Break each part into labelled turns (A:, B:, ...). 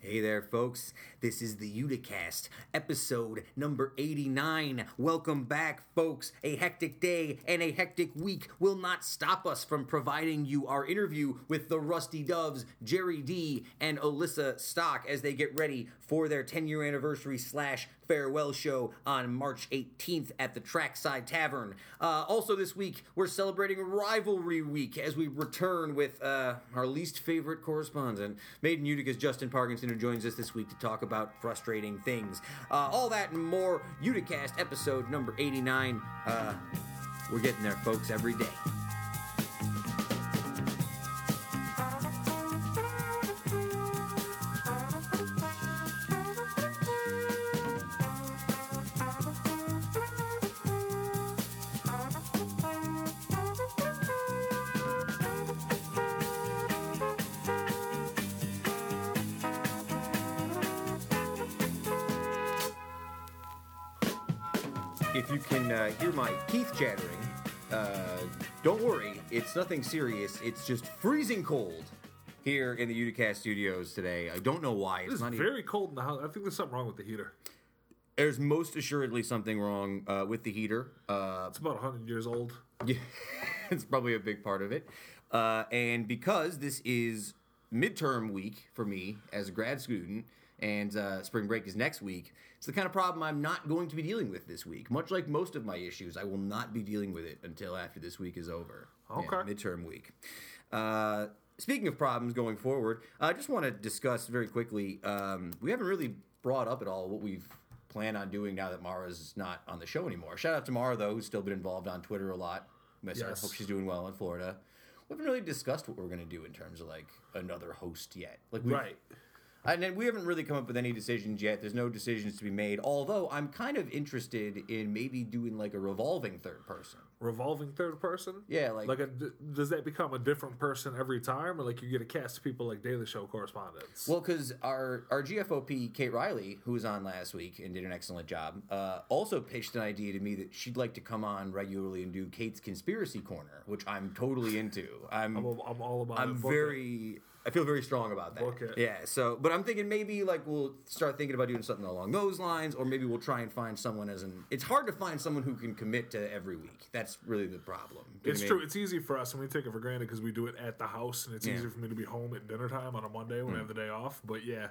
A: Hey there, folks. This is the Uticast, episode number 89. Welcome back, folks. A hectic day and a hectic week will not stop us from providing you our interview with the Rusty Doves, Jerry Dee, and Alyssa Stock as they get ready for their 10 year anniversary slash farewell show on March 18th at the Trackside Tavern. Uh, also, this week, we're celebrating Rivalry Week as we return with uh, our least favorite correspondent, Made in Utica's Justin Parkinson, who joins us this week to talk about frustrating things. Uh, all that and more, Uticast episode number 89. Uh, we're getting there, folks, every day. It's nothing serious. It's just freezing cold here in the Uticast studios today. I don't know why. It's
B: It's
A: not even.
B: very cold in the house. I think there's something wrong with the heater.
A: There's most assuredly something wrong uh, with the heater. Uh,
B: It's about 100 years old.
A: Yeah, it's probably a big part of it. Uh, and because this is midterm week for me as a grad student, and uh, spring break is next week, it's the kind of problem I'm not going to be dealing with this week. Much like most of my issues, I will not be dealing with it until after this week is over.
B: Okay.
A: Yeah, midterm week. Uh, speaking of problems going forward, I just want to discuss very quickly. Um, we haven't really brought up at all what we've planned on doing now that Mara's not on the show anymore. Shout out to Mara though, who's still been involved on Twitter a lot. Miss her. Hope she's doing well in Florida. We haven't really discussed what we're going to do in terms of like another host yet. Like
B: Right.
A: and then we haven't really come up with any decisions yet. There's no decisions to be made. Although I'm kind of interested in maybe doing like a revolving third person.
B: Revolving third person?
A: Yeah, like,
B: Like, a, does that become a different person every time? Or like you get a cast of people like Daily Show correspondents?
A: well, because our our GFOP Kate Riley, who was on last week and did an excellent job, uh, also pitched an idea to me that she'd like to come on regularly and do Kate's conspiracy corner, which I'm totally into. I'm
B: I'm, I'm all about
A: I'm very. I feel very strong about that.
B: Book it.
A: Yeah. So, but I'm thinking maybe like we'll start thinking about doing something along those lines, or maybe we'll try and find someone as an. It's hard to find someone who can commit to every week. That's really the problem. Do
B: It's
A: know what I
B: true.
A: mean?
B: It's easy for us, and we take it for granted because we do it at the house, and it's
A: Yeah. Mm.
B: easier for me to be home at dinner time on a Monday when I have the day off. But yeah,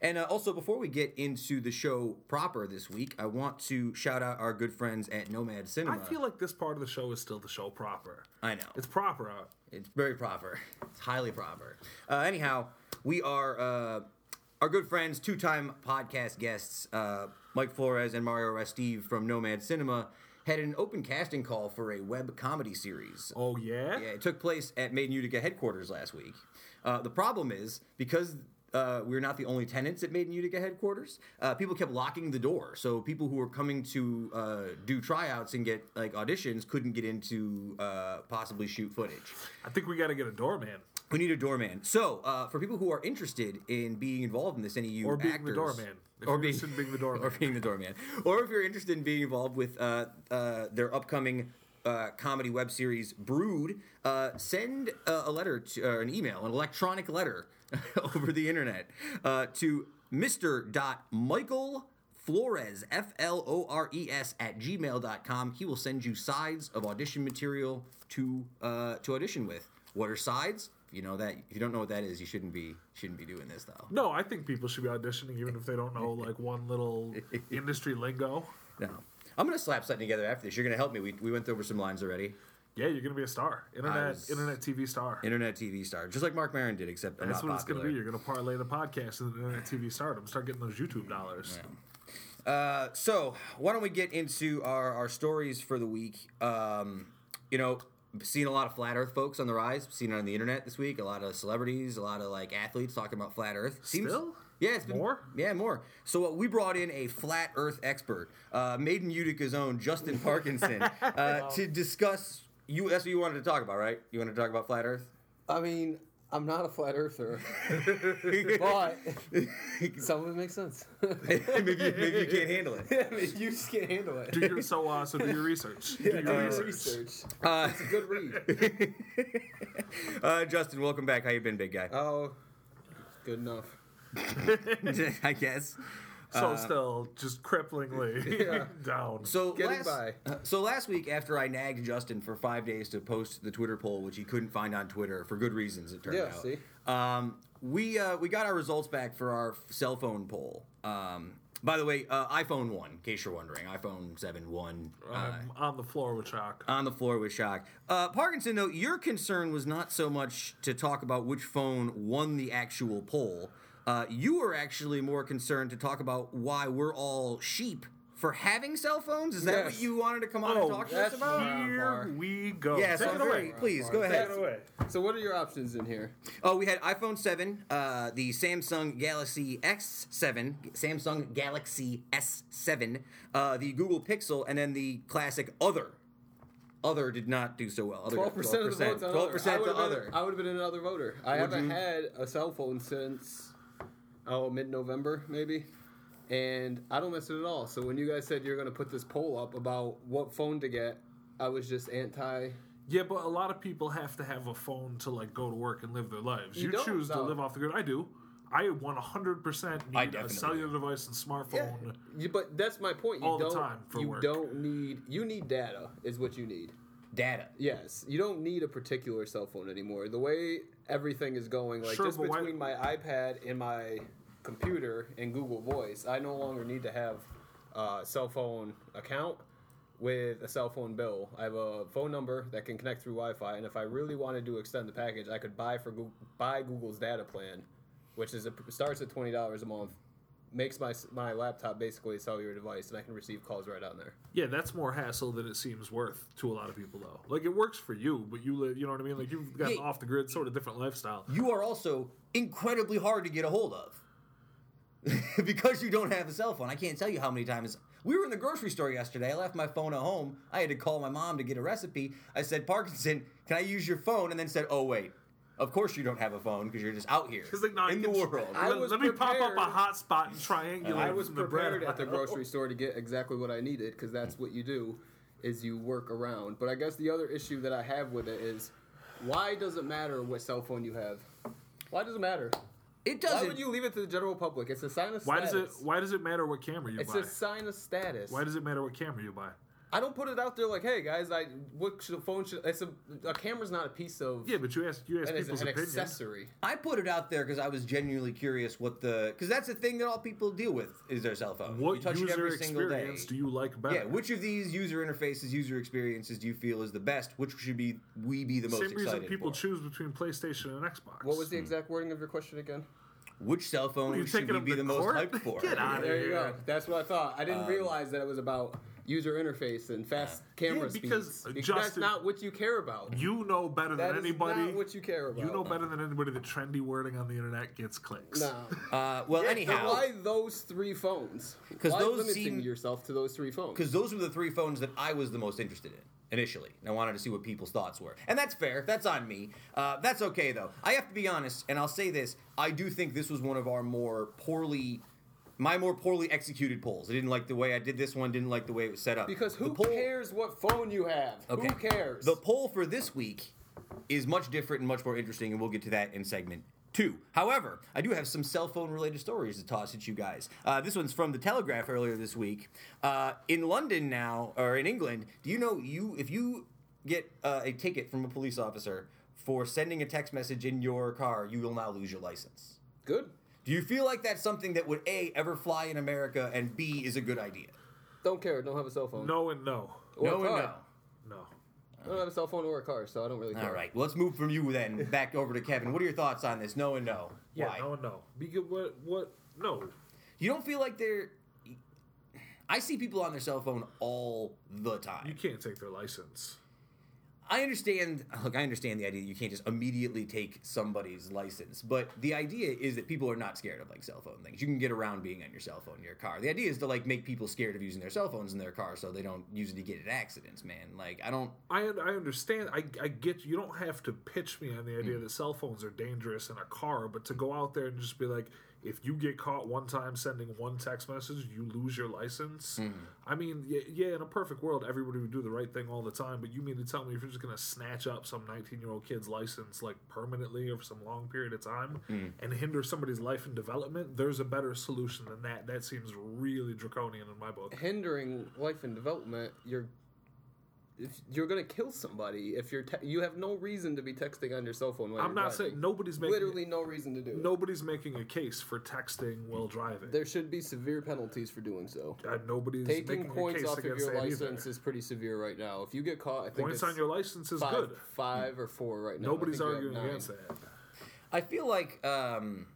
A: And uh, also, before we get into the show proper this week, I want to shout out our good friends at Nomad Cinema.
B: I feel like this part of the show is still the show proper.
A: I know.
B: It's proper.
A: It's very proper. It's highly proper. Uh, anyhow, we are uh, our good friends, two-time podcast guests, uh, Mike Flores and Mario Restive from Nomad Cinema, had an open casting call for a web comedy series.
B: Oh yeah.
A: Yeah, it took place at Made in Utica headquarters last week. Uh, the problem is because uh, we're not the only tenants at Made in Utica headquarters. Uh, people kept locking the door, so people who were coming to uh, do tryouts and get like auditions couldn't get into uh, possibly shoot footage.
B: I think we got to get a doorman
A: We need a doorman. So, uh, for people who are interested in being involved in this, any you
B: or being
A: actors,
B: the doorman. If
A: or being,
B: being the doorman.
A: or being the doorman, or if you're interested in being involved with uh, uh, their upcoming uh, comedy web series Brood, uh, send uh, a letter to uh, an email, an electronic letter over the internet uh, to Mr. Michael. Flores, F L O R E S, at gmail.com. He will send you sides of audition material to uh, to audition with. What are sides? You know that, if you don't know what that is, you shouldn't be shouldn't be doing this though.
B: No, I think people should be auditioning even if they don't know like one little industry lingo.
A: No. I'm gonna slap something together after this. You're gonna help me. We, we went over some lines already.
B: Yeah, you're gonna be a star, internet
A: was-
B: internet TV star.
A: Internet TV star, just like Marc Maron did, except I'm
B: That's what it's gonna be. You're gonna parlay the podcast into an internet TV stardom. Start getting those YouTube dollars.
A: Uh, so why don't we get into our, our stories for the week? Um, you know, seen a lot of flat Earth folks on the rise. Seen it on the internet this week. A lot of celebrities, a lot of like athletes talking about flat Earth.
B: Still?
A: Yeah, it's been
B: More?
A: Yeah, more. So uh, we brought in a flat Earth expert, uh, made in Utica's own Justin Parkinson, uh, to discuss. You that's what you wanted to talk about, right? You wanted to talk about flat Earth.
C: I mean, I'm not a flat earther, but some of it makes sense.
A: maybe, you, maybe you can't handle it.
C: I mean, you just can't handle it.
B: Do your so uh, so do your research. Do your
C: Do your
B: research.
C: research.
A: Uh,
C: It's a good read.
A: uh, Justin, welcome back. How you been, big guy?
C: Oh, good enough.
A: I guess.
B: So still just cripplingly
C: Yeah.
B: down.
A: So
C: Getting
A: last,
C: by.
A: uh, so last week, after I nagged Justin for five days to post the Twitter poll, which he couldn't find on Twitter for good reasons, it turned out.
C: Yeah,
A: out.
C: see?
A: Um, we uh, we got our results back for our cell phone poll. Um, by the way, uh, iPhone one, in case you're wondering, iPhone seven one. Uh,
B: I'm on the floor with shock.
A: on the floor with shock. Uh, Parkinson, though, your concern was not so much to talk about which phone won the actual poll. Uh, you were actually more concerned to talk about why we're all sheep for having cell phones. Is that
C: Yes.
A: what you wanted to come on and
B: Oh,
A: talk to us about?
B: Here we go.
A: Yeah, so
B: Take
A: I'm
B: it
A: very
B: away.
A: please go
B: Take
A: ahead.
B: it away.
C: So what are your options in here?
A: Oh, we had iPhone 7, uh, the Samsung Galaxy X7, Samsung Galaxy S7, uh, the Google Pixel, and then the classic Other. Other did not do so well. Other got
C: Twelve percent of the votes on
A: Twelve
C: other. I
A: percent to Other.
C: I would have been another voter. I
A: Would
C: haven't
A: you?
C: had a cell phone since oh mid November maybe, and I don't miss it at all. So when you guys said you're going to put this poll up about what phone to get, I was just anti.
B: Yeah, but a lot of people have to have a phone to like go to work and live their lives.
C: You
B: You,
C: don't,
B: choose to
C: though.
B: live off the grid. I do. I 100% need a
A: definitely
B: cellular device and smartphone.
C: You, but that's my point. You
B: All the
C: don't,
B: time for
C: you
B: work.
C: don't need. You need data is what you need.
A: Data.
C: Yes, you don't need a particular cell phone anymore. The way everything is going, like
B: Sure,
C: just
B: but why-
C: between my iPad and my computer and Google Voice, I no longer need to have a cell phone account with a cell phone bill. I have a phone number that can connect through Wi-Fi, and if I really wanted to extend the package, I could buy for Google, buy Google's data plan, which is a, starts at twenty dollars a month. Makes my my laptop basically a cellular device, and I can receive calls right on there.
B: Yeah, that's more hassle than it seems worth to a lot of people, though. Like it works for you, but you live. You know what I mean? Like you've got an
A: Yeah.
B: off the grid, sort of different lifestyle.
A: You are also incredibly hard to get a hold of. because you don't have a cell phone. I can't tell you how many times we were in the grocery store yesterday. I left my phone at home. I had to call my mom to get a recipe. I said, Parkinson, can I use your phone? And then said, Oh, wait. Of course you don't have a phone because you're just out here
B: like, no,
A: in the
B: can-
A: world.
C: I
B: let,
C: was
B: let me pop up a hotspot and triangulate.
C: I was
B: from the
C: prepared at the grocery store to get exactly what I needed because that's what you do is you work around. But I guess the other issue that I have with it is why does it matter what cell phone you have? Why does it matter?
A: It
C: Why
A: doesn't.
C: would you leave it to the general public? It's a sign of
B: Why does
C: status.
B: it? Why does it matter what camera you
C: It's
B: buy?
C: It's a sign of status.
B: Why does it matter what camera you buy?
C: I don't put it out there like, hey guys, I what should a phone should? It's a a camera's not a piece of.
B: Yeah, but you ask you ask
C: and it's
B: people's
C: an
B: opinions.
C: accessory.
A: I put it out there because I was genuinely curious what the because that's the thing that all people deal with is their cell phone. you
B: What
A: touch it
B: user
A: every single day.
B: experience do you like better?
A: Yeah, which of these user interfaces, user experiences do you feel is the best? Which should be we be the most
B: Same reason
A: excited
B: people
A: for?
B: choose between PlayStation and Xbox.
C: What was the hmm. exact wording of your question again?
A: Which cell phone should we be
B: the
A: the most hyped for?
B: Get outta
C: There you go. That's what I thought. I didn't um, realize that it was about user interface and fast camera
B: Yeah, because,
C: speeds. Because that's not what you care about.
B: You know better
C: That
B: than
C: is
B: anybody.
C: not what you care about.
B: you know better than anybody The trendy wording on the internet gets clicks.
C: No.
A: Uh, well,
C: Yeah,
A: anyhow,
C: but why those three phones?
A: 'Cause
C: Why
A: those
C: limiting
A: seem-
C: yourself to those three phones?
A: because those were the three phones that I was the most interested in initially. And I wanted to see what people's thoughts were, and that's fair. That's on me. Uh, that's okay though. I have to be honest, and I'll say this: I do think this was one of our more poorly. My more poorly executed polls. I didn't like the way I did this one. Didn't like the way it was set up.
C: Because who
A: poll-
C: cares what phone you have?
A: Okay.
C: Who cares?
A: The poll for this week is much different and much more interesting, and we'll get to that in segment two. However, I do have some cell phone related stories to toss at you guys. Uh, this one's from the Telegraph earlier this week. Uh, in London now, or in England, do you know you if you get uh, a ticket from a police officer for sending a text message in your car, you will now lose your license.
C: Good.
A: Do you feel like that's something that would a ever fly in America, and b is a good idea?
C: Don't care. Don't have a cell phone.
B: No and no.
C: Or
A: no
C: a
A: and
C: car.
B: No.
C: I don't have a cell phone or a car, so I don't really care.
A: All right, well, let's move from you then back over to Kevin. What are your thoughts on this? No and no.
B: Yeah,
A: Why?
B: no and no. Because what what no.
A: You don't feel like they're. I see people on their cell phone all the time.
B: You can't take their license.
A: I understand. Look, I understand the idea that you can't just immediately take somebody's license, but the idea is that people are not scared of like cell phone things. You can get around being on your cell phone in your car. The idea is to like make people scared of using their cell phones in their car so they don't use it to get in accidents. Man, like I don't.
B: I I understand. I, I get you. Don't have to pitch me on the idea mm. that cell phones are dangerous in a car, but to go out there and just be like, if you get caught one time sending one text message, you lose your license.
A: Hmm.
B: I mean, yeah, yeah, in a perfect world, everybody would do the right thing all the time. But you mean to tell me if you're just just gonna snatch up some 19 year old kid's license like permanently or for some long period of time and hinder somebody's life and development, there's a better solution than that. That seems really draconian in my book.
C: hindering life and development, you're if you're gonna kill somebody if you're te- you have no reason to be texting on your cell phone while
B: I'm
C: you're
B: not
C: driving.
B: saying nobody's making
C: literally no reason to do it.
B: nobody's making a case for texting while driving.
C: There should be severe penalties for doing so.
B: Uh, nobody's
C: Taking
B: making a
C: points
B: case
C: off of your license
B: either.
C: is pretty severe right now. If you get caught, I think
B: Points
C: it's
B: on your license is
C: five,
B: good.
C: five or four right now.
B: Nobody's
C: think you're at
B: arguing against that.
A: I feel like um,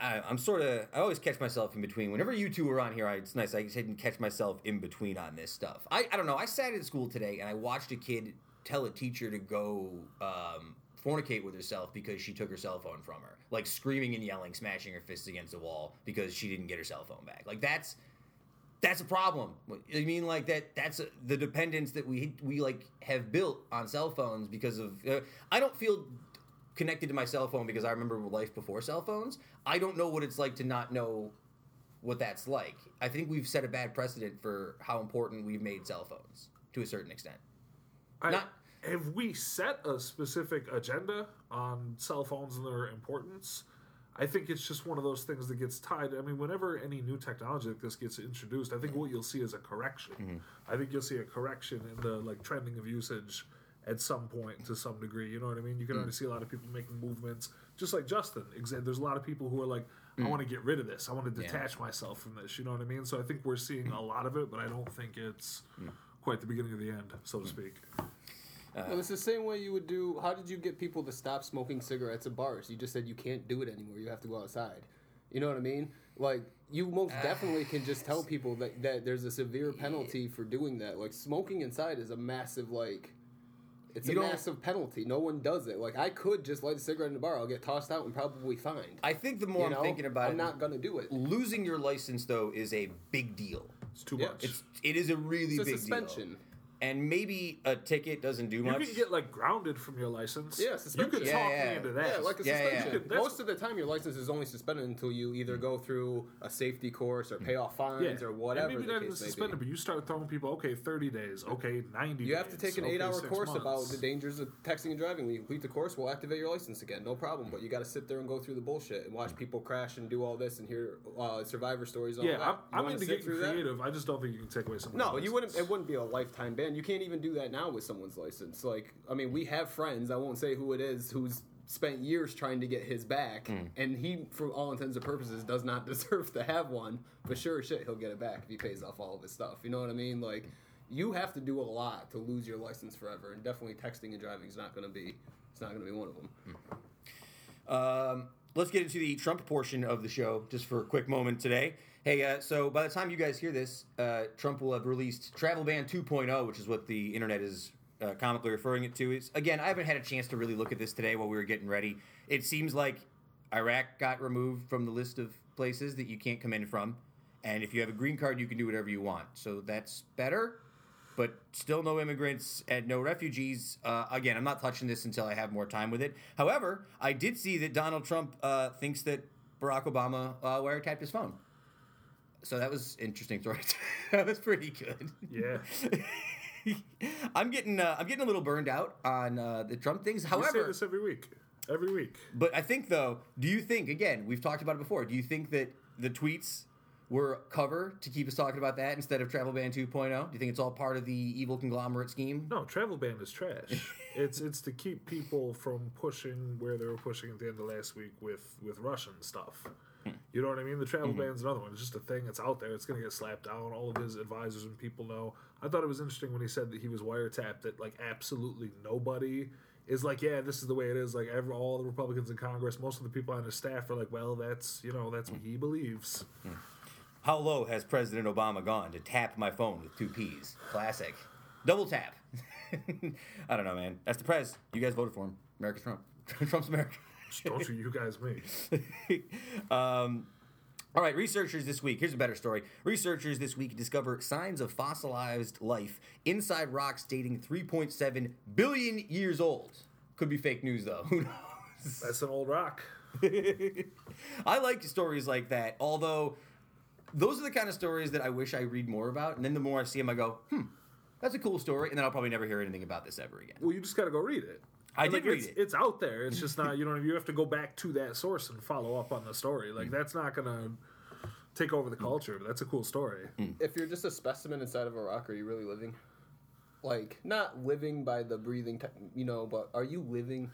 A: I, I'm sort of. I always catch myself in between. Whenever you two are on here, I, it's nice. I can catch myself in between on this stuff. I, I don't know. I sat in school today and I watched a kid tell a teacher to go um, fornicate with herself because she took her cell phone from her, like screaming and yelling, smashing her fists against the wall because she didn't get her cell phone back. Like that's that's a problem. I mean, like that. That's a, the dependence that we we like have built on cell phones because of. Uh, I don't feel connected to my cell phone because I remember life before cell phones. I don't know what it's like to not know what that's like. I think we've set a bad precedent for how important we've made cell phones to a certain extent.
B: I,
A: Not-
B: have we set a specific agenda on cell phones and their importance? I think it's just one of those things that gets tied. I mean, whenever any new technology like this gets introduced, I think what you'll see is a correction. Mm-hmm. I think you'll see a correction in the like trending of usage at some point to some degree. You know what I mean? You can hmm. already see a lot of people making movements, just like Justin. There's a lot of people who are like, I hmm. want to get rid of this. I want to detach myself from this. You know what I mean? So I think we're seeing a lot of it, but I don't think it's hmm. quite the beginning of the end, so to speak.
C: Uh, well, it's the same way you would do. How did you get people to stop smoking cigarettes at bars? You just said you can't do it anymore. You have to go outside. You know what I mean? Like you most ah. definitely can just tell people that, that there's a severe penalty for doing that. Like smoking inside is a massive like. It's
A: You
C: a
A: don't-
C: massive penalty. No one does it. Like I could just light a cigarette in a bar. I'll get tossed out and probably fined.
A: I think the more
C: you?
A: I'm thinking about
C: I'm
A: it,
C: not gonna do it.
A: losing your license though is a big deal.
B: It's too
C: Yeah.
B: much.
A: It's it is a really
C: It's a
A: big
C: suspension.
A: deal. And maybe a ticket doesn't do
B: you
A: much.
B: can get like grounded from your license.
C: Yeah,
B: You
C: suspension.
B: could
A: Yeah,
B: talk
A: yeah.
B: me into that.
C: Yeah, like a
A: Yeah, yeah.
C: suspension. Most of the time, your license is only suspended until you either mm. go through a safety course or mm. pay off fines or whatever
B: And maybe
C: the
B: not even suspended,
C: be.
B: but you start throwing people, okay, 30 days, okay, 90
C: You have to take an
B: okay,
C: eight-hour
B: six
C: course about the dangers of texting and driving. When you complete the course, we'll activate your license again, no problem. But you got to sit there and go through the bullshit and watch mm. people crash and do all this and hear uh, survivor stories. And
B: Yeah,
C: that.
B: I'm, I'm
C: wanna
B: into getting
C: through that?
B: creative. I just don't think you can take away someone's
C: No, you wouldn't. It wouldn't be a lifetime ban. You can't even do that now with someone's license. Like, I mean, we have friends. I won't say who it is who's spent years trying to get his back, and he, for all intents and purposes, does not deserve to have one. But sure shit, he'll get it back if he pays off all of his stuff. You know what I mean? Like, you have to do a lot to lose your license forever, and definitely texting and driving is not going to be. It's not going to be one of them.
A: Um, let's get into the Trump portion of the show just for a quick moment today. Hey, uh, so by the time you guys hear this, uh, Trump will have released Travel Ban 2.0, which is what the internet is uh, comically referring it to. Is again, I haven't had a chance to really look at this today while we were getting ready. It seems like Iraq got removed from the list of places that you can't come in from, and if you have a green card, you can do whatever you want. So that's better but still no immigrants and no refugees. Uh, again, I'm not touching this until I have more time with it. However, I did see that Donald Trump uh, thinks that Barack Obama uh, wiretapped his phone. So that was interesting story. that was pretty good.
B: Yeah.
A: I'm getting uh, I'm getting a little burned out on uh, the Trump things.
B: We say this every week. Every week.
A: but I think though, do you think again? We've talked about it before. Do you think that the tweets were cover to keep us talking about that instead of Travel Ban 2.0? Do you think it's all part of the evil conglomerate scheme?
B: No, travel ban is trash. it's it's to keep people from pushing where they were pushing at the end of last week with with Russian stuff. You know what I mean? The travel mm-hmm. ban's another one. It's just a thing. It's out there. It's going to get slapped down. All of his advisors and people know. I thought it was interesting when he said that he was wiretapped. That like absolutely nobody is like, yeah, this is the way it is. Like every, all the Republicans in Congress, most of the people on his staff are like, well, that's you know that's what he believes. Hmm.
A: How low has President Obama gone to tap my phone with two P's? Classic. Double tap. I don't know, man. That's the prez. You guys voted for him. America's Trump. Trump's America.
B: Don't you, you guys, me.
A: um, all right, researchers this week. Here's a better story. Researchers this week discover signs of fossilized life inside rocks dating 3.7 billion years old. Could be fake news, though. Who knows?
B: That's an old rock.
A: I like stories like that, although those are the kind of stories that I wish I read more about. And then the more I see them, I go, hmm, That's a cool story, and then I'll probably never hear anything about this ever again.
B: Well, you just got to go read it.
A: I
B: And,
A: did
B: like,
A: read
B: it's,
A: it.
B: It's out there. It's just not. You know, you have to go back to that source and follow up on the story.
A: Mm.
B: Like that's not gonna take over the culture. But that's a cool story.
A: Mm.
C: If you're just a specimen inside of a rock, are you really living? Like not living by the breathing, te- you know, but are you living?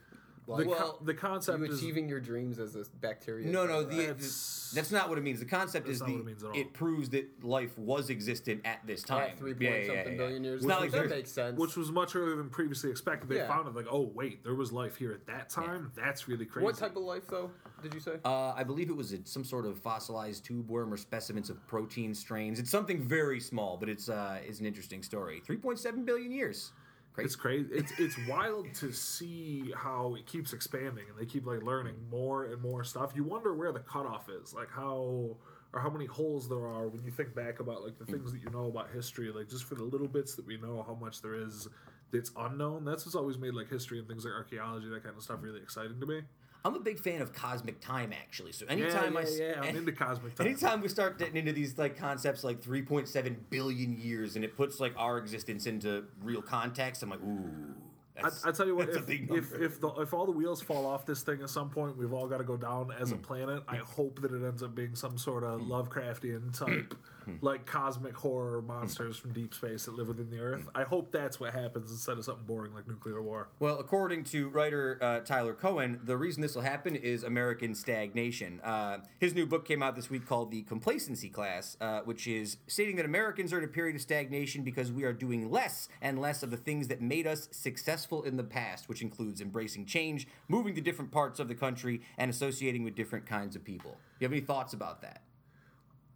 B: The,
C: Like,
B: co- the concept
C: you
B: is
C: achieving your dreams as a bacteria?
A: No, no, the,
B: That's-
A: that's not what it means. The concept is the
B: it means at all.
A: it proves that life was existent at this time.
C: At three point something billion years.
A: It's not like
C: that makes sense.
B: which was much earlier than previously expected. They
C: Yeah.
B: found it like, oh wait, there was life here at that time. That's really crazy.
C: what type of life though? Did you say?
A: Uh, I believe it was a, some sort of fossilized tube worm or specimens of protein strains. It's something very small, but it's uh, is an interesting story. Three point seven billion years. Crazy.
B: It's crazy. It's it's wild to see how it keeps expanding and they keep like learning more and more stuff. You wonder where the cutoff is, like how or how many holes there are when you think back about like the mm. things that you know about history, like just for the little bits that we know, how much there is that's unknown. That's what's always made like history and things like archaeology, that kind of stuff, mm. really exciting to me.
A: I'm a big fan of cosmic time, actually. So anytime
B: yeah,
A: I s-
B: yeah, I'm into cosmic time.
A: Anytime we start getting into these like concepts like 3.7 billion years and it puts like our existence into real context, I'm like, ooh.
B: I, I tell you what, if if, if, the, if all the wheels fall off this thing at some point, we've all got to go down as
A: Hmm.
B: a planet. I hope that it ends up being some sort of Lovecraftian type,
A: Hmm.
B: like cosmic horror monsters from deep space that live within the Earth. I hope that's what happens instead of something boring like nuclear war.
A: Well, according to writer uh, Tyler Cowen, the reason this will happen is American stagnation. Uh, his new book came out this week called The Complacency Class, uh, which is stating that Americans are in a period of stagnation because we are doing less and less of the things that made us successful in the past, which includes embracing change, moving to different parts of the country, and associating with different kinds of people. You have any thoughts about that?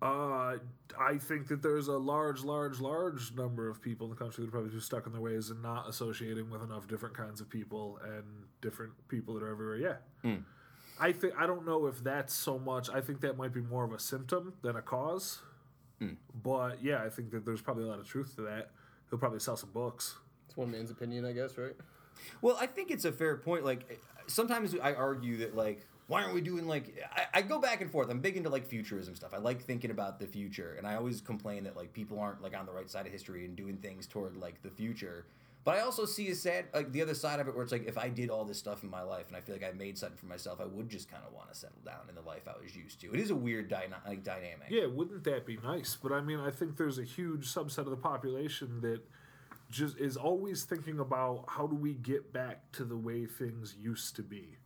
B: Uh, I think that there's a large, large, large number of people in the country that are probably just stuck in their ways and not associating with enough different kinds of people and different people that are everywhere. Yeah. I think I don't know if that's so much. I think that might be more of a symptom than a cause. But yeah, I think that there's probably a lot of truth to that. He'll probably sell some books.
C: it's one man's opinion, I guess, right?
A: Well, I think it's a fair point. Like, sometimes I argue that, like, why aren't we doing like? I, I go back and forth. I'm big into like futurism stuff. I like thinking about the future, and I always complain that like people aren't like on the right side of history and doing things toward like the future. But I also see a sad like the other side of it, where it's like if I did all this stuff in my life and I feel like I made something for myself, I would just kind of want to settle down in the life I was used to. It is a weird dyna- like dynamic.
B: Yeah, wouldn't that be nice? But I mean, I think there's a huge subset of the population that just is always thinking about how do we get back to the way things used to be.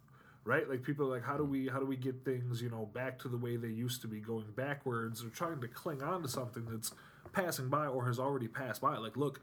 B: Right? Like people are like how do we how do we get things, you know, back to the way they used to be, going backwards or trying to cling on to something that's passing by or has already passed by. Like, look,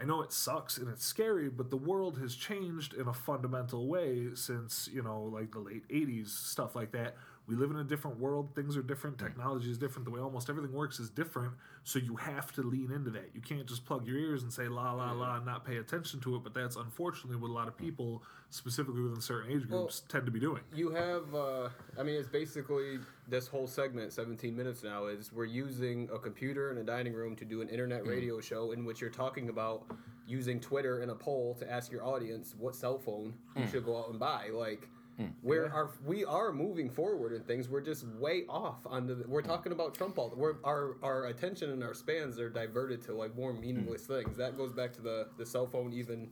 B: I know it sucks and it's scary, but the world has changed in a fundamental way since, you know, like the late 80s, stuff like that. We live in a different world. Things are different. Hmm. Technology is different. The way almost everything works is different. So you have to lean into that. You can't just plug your ears and say la la la and not pay attention to it. But that's unfortunately what a lot of hmm. people, specifically within certain age groups, tend to be doing.
C: You have, uh, I mean, it's basically this whole segment, 17 minutes now, is we're using a computer in a dining room to do an internet hmm. radio show in which you're talking about using Twitter in a poll to ask your audience what cell phone you should go out and buy. Like, Mm. where are we are moving forward in things. We're just way off on the. We're mm. talking about Trump all. We're our our attention and our spans are diverted to like more meaningless mm. things. That goes back to the the cell phone even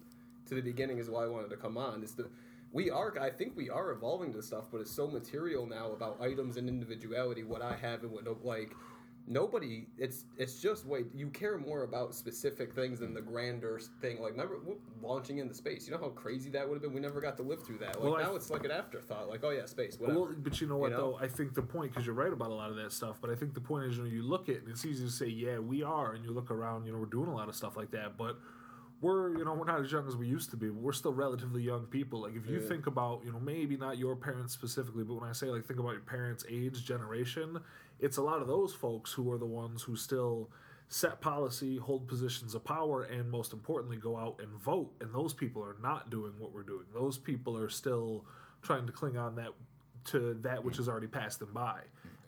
C: to the beginning is why I wanted to come on. Is the we are I think we are evolving to stuff, but it's so material now about items and individuality. What I have and what no like nobody. It's it's just wait. You care more about specific things than the grander thing. Like remember launching into space. You know how crazy that would have been. We never got to live through that. Like
B: Well, I-
C: now it's like an afterthought. Like oh yeah, space. Whatever.
B: Well, but you know what
C: You know?
B: though? I think the point because you're right about a lot of that stuff. But I think the point is, you know, you look at it and it's easy to say, yeah, we are, and you look around, you know, we're doing a lot of stuff like that, but. We're you know we're not as young as we used to be, but we're still relatively young people. Like if you
C: Yeah.
B: think about you know maybe not your parents specifically, but when I say like think about your parents' age generation, it's a lot of those folks who are the ones who still set policy, hold positions of power, and most importantly go out and vote. And those people are not doing what we're doing. Those people are still trying to cling on that to that which has already passed them by.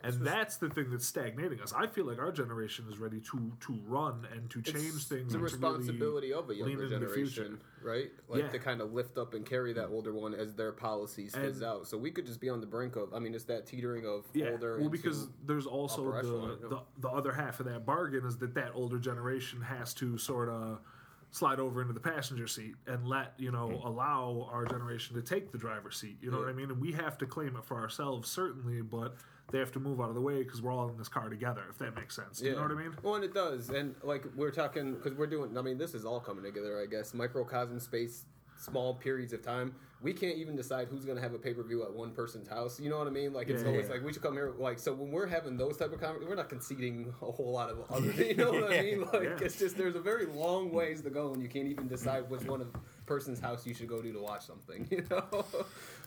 B: And that's the thing that's stagnating us. I feel like our generation is ready to to run and to change
C: It's
B: things.
C: the
B: to really
C: responsibility of a younger
B: into the future.
C: generation, right? Like
B: Yeah.
C: to kind of lift up and carry that older one as their policies fizz out. So we could just be on the brink of. I mean, it's that teetering of
B: Yeah,
C: older.
B: well, because there's also the,
C: echelon,
B: the the other half of that bargain is that that older generation has to sort of slide over into the passenger seat and let you know mm. allow our generation to take the driver's seat. You know what I mean? And we have to claim it for ourselves certainly, but they have to move out of the way because we're all in this car together. If that makes sense, you know what I mean?
C: Well, and it does, and like we're talking because we're doing. I mean, this is all coming together. I guess microcosm space, small periods of time. We can't even decide who's gonna have a pay per view at one person's house. You know what I mean? Like it's
B: Yeah,
C: always
B: yeah.
C: like we should come here. Like so when we're having those type of conversations, we're not conceding a whole lot of other. You know what I mean? Like
B: Yeah.
C: it's just there's a very long ways to go, and you can't even decide which one of person's house you should go to to watch something. You know?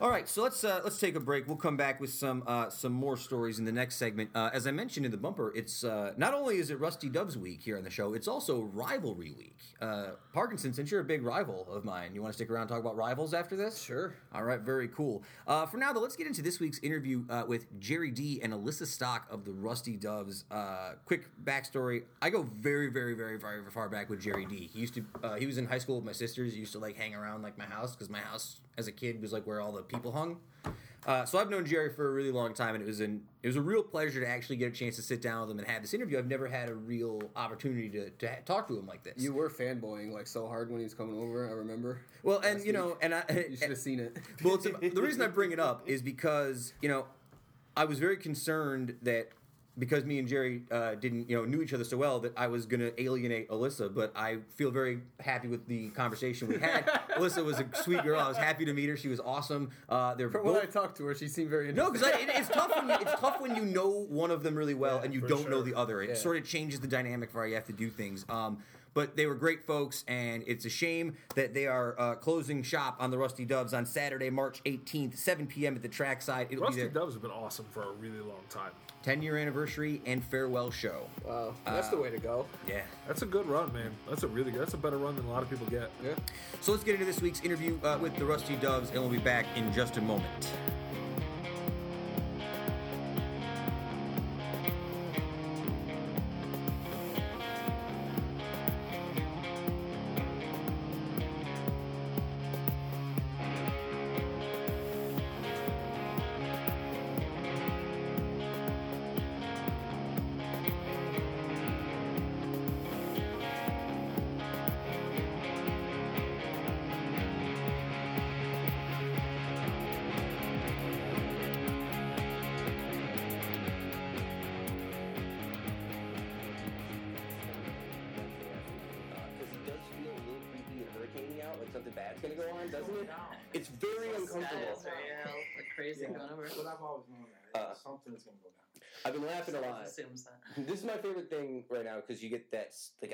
A: All right, so let's uh, let's take a break. We'll come back with some uh, some more stories in the next segment. Uh, as I mentioned in the bumper, it's uh, not only is it Rusty Doves week here on the show, it's also rivalry week. Uh, Parkinson, since you're a big rival of mine, you want to stick around and talk about rivals after this?
C: Sure.
A: All right, very cool. Uh, for now, though, let's get into this week's interview uh, with Jerry Dee and Alyssa Stock of the Rusty Doves. Uh, quick backstory: I go very, very, very, very far back with Jerry Dee. He used to, uh, he was in high school with my sisters. He used to like hang around like my house because my house as a kid was like where all the people hung. Uh, so I've known Jerry for a really long time, and it was an it was a real pleasure to actually get a chance to sit down with him and have this interview. I've never had a real opportunity to, to ha- talk to him like this.
C: You were fanboying like so hard when he was coming over. I remember.
A: well, and you know, and I
C: You should have seen it.
A: well, it's the reason I bring it up is because you know I was very concerned that because me and Jerry uh, didn't you know knew each other so well that I was going to alienate Alyssa. But I feel very happy with the conversation we had. Alyssa was a sweet girl. I was happy to meet her. She was awesome. Uh, they're
C: From
A: both.
C: when I talked to her, she seemed very
A: no, because it, it's tough. When you, it's tough when you know one of them really well
B: Yeah,
A: and you don't know the other. It
C: Yeah.
A: sort of changes the dynamic for how you have to do things. Um, but they were great folks, and it's a shame that they are uh, closing shop on the Rusty Doves on Saturday, March 18th, 7 p.m. at the trackside. It'll
B: Rusty Doves have been awesome for a really long time.
A: 10 year anniversary and farewell show.
C: Wow, that's the way to go.
A: Yeah.
B: That's a good run, man. That's a really good. That's a better run than a lot of people get.
C: Yeah.
A: So let's get into this week's interview uh, with the Rusty Doves, and we'll be back in just a moment.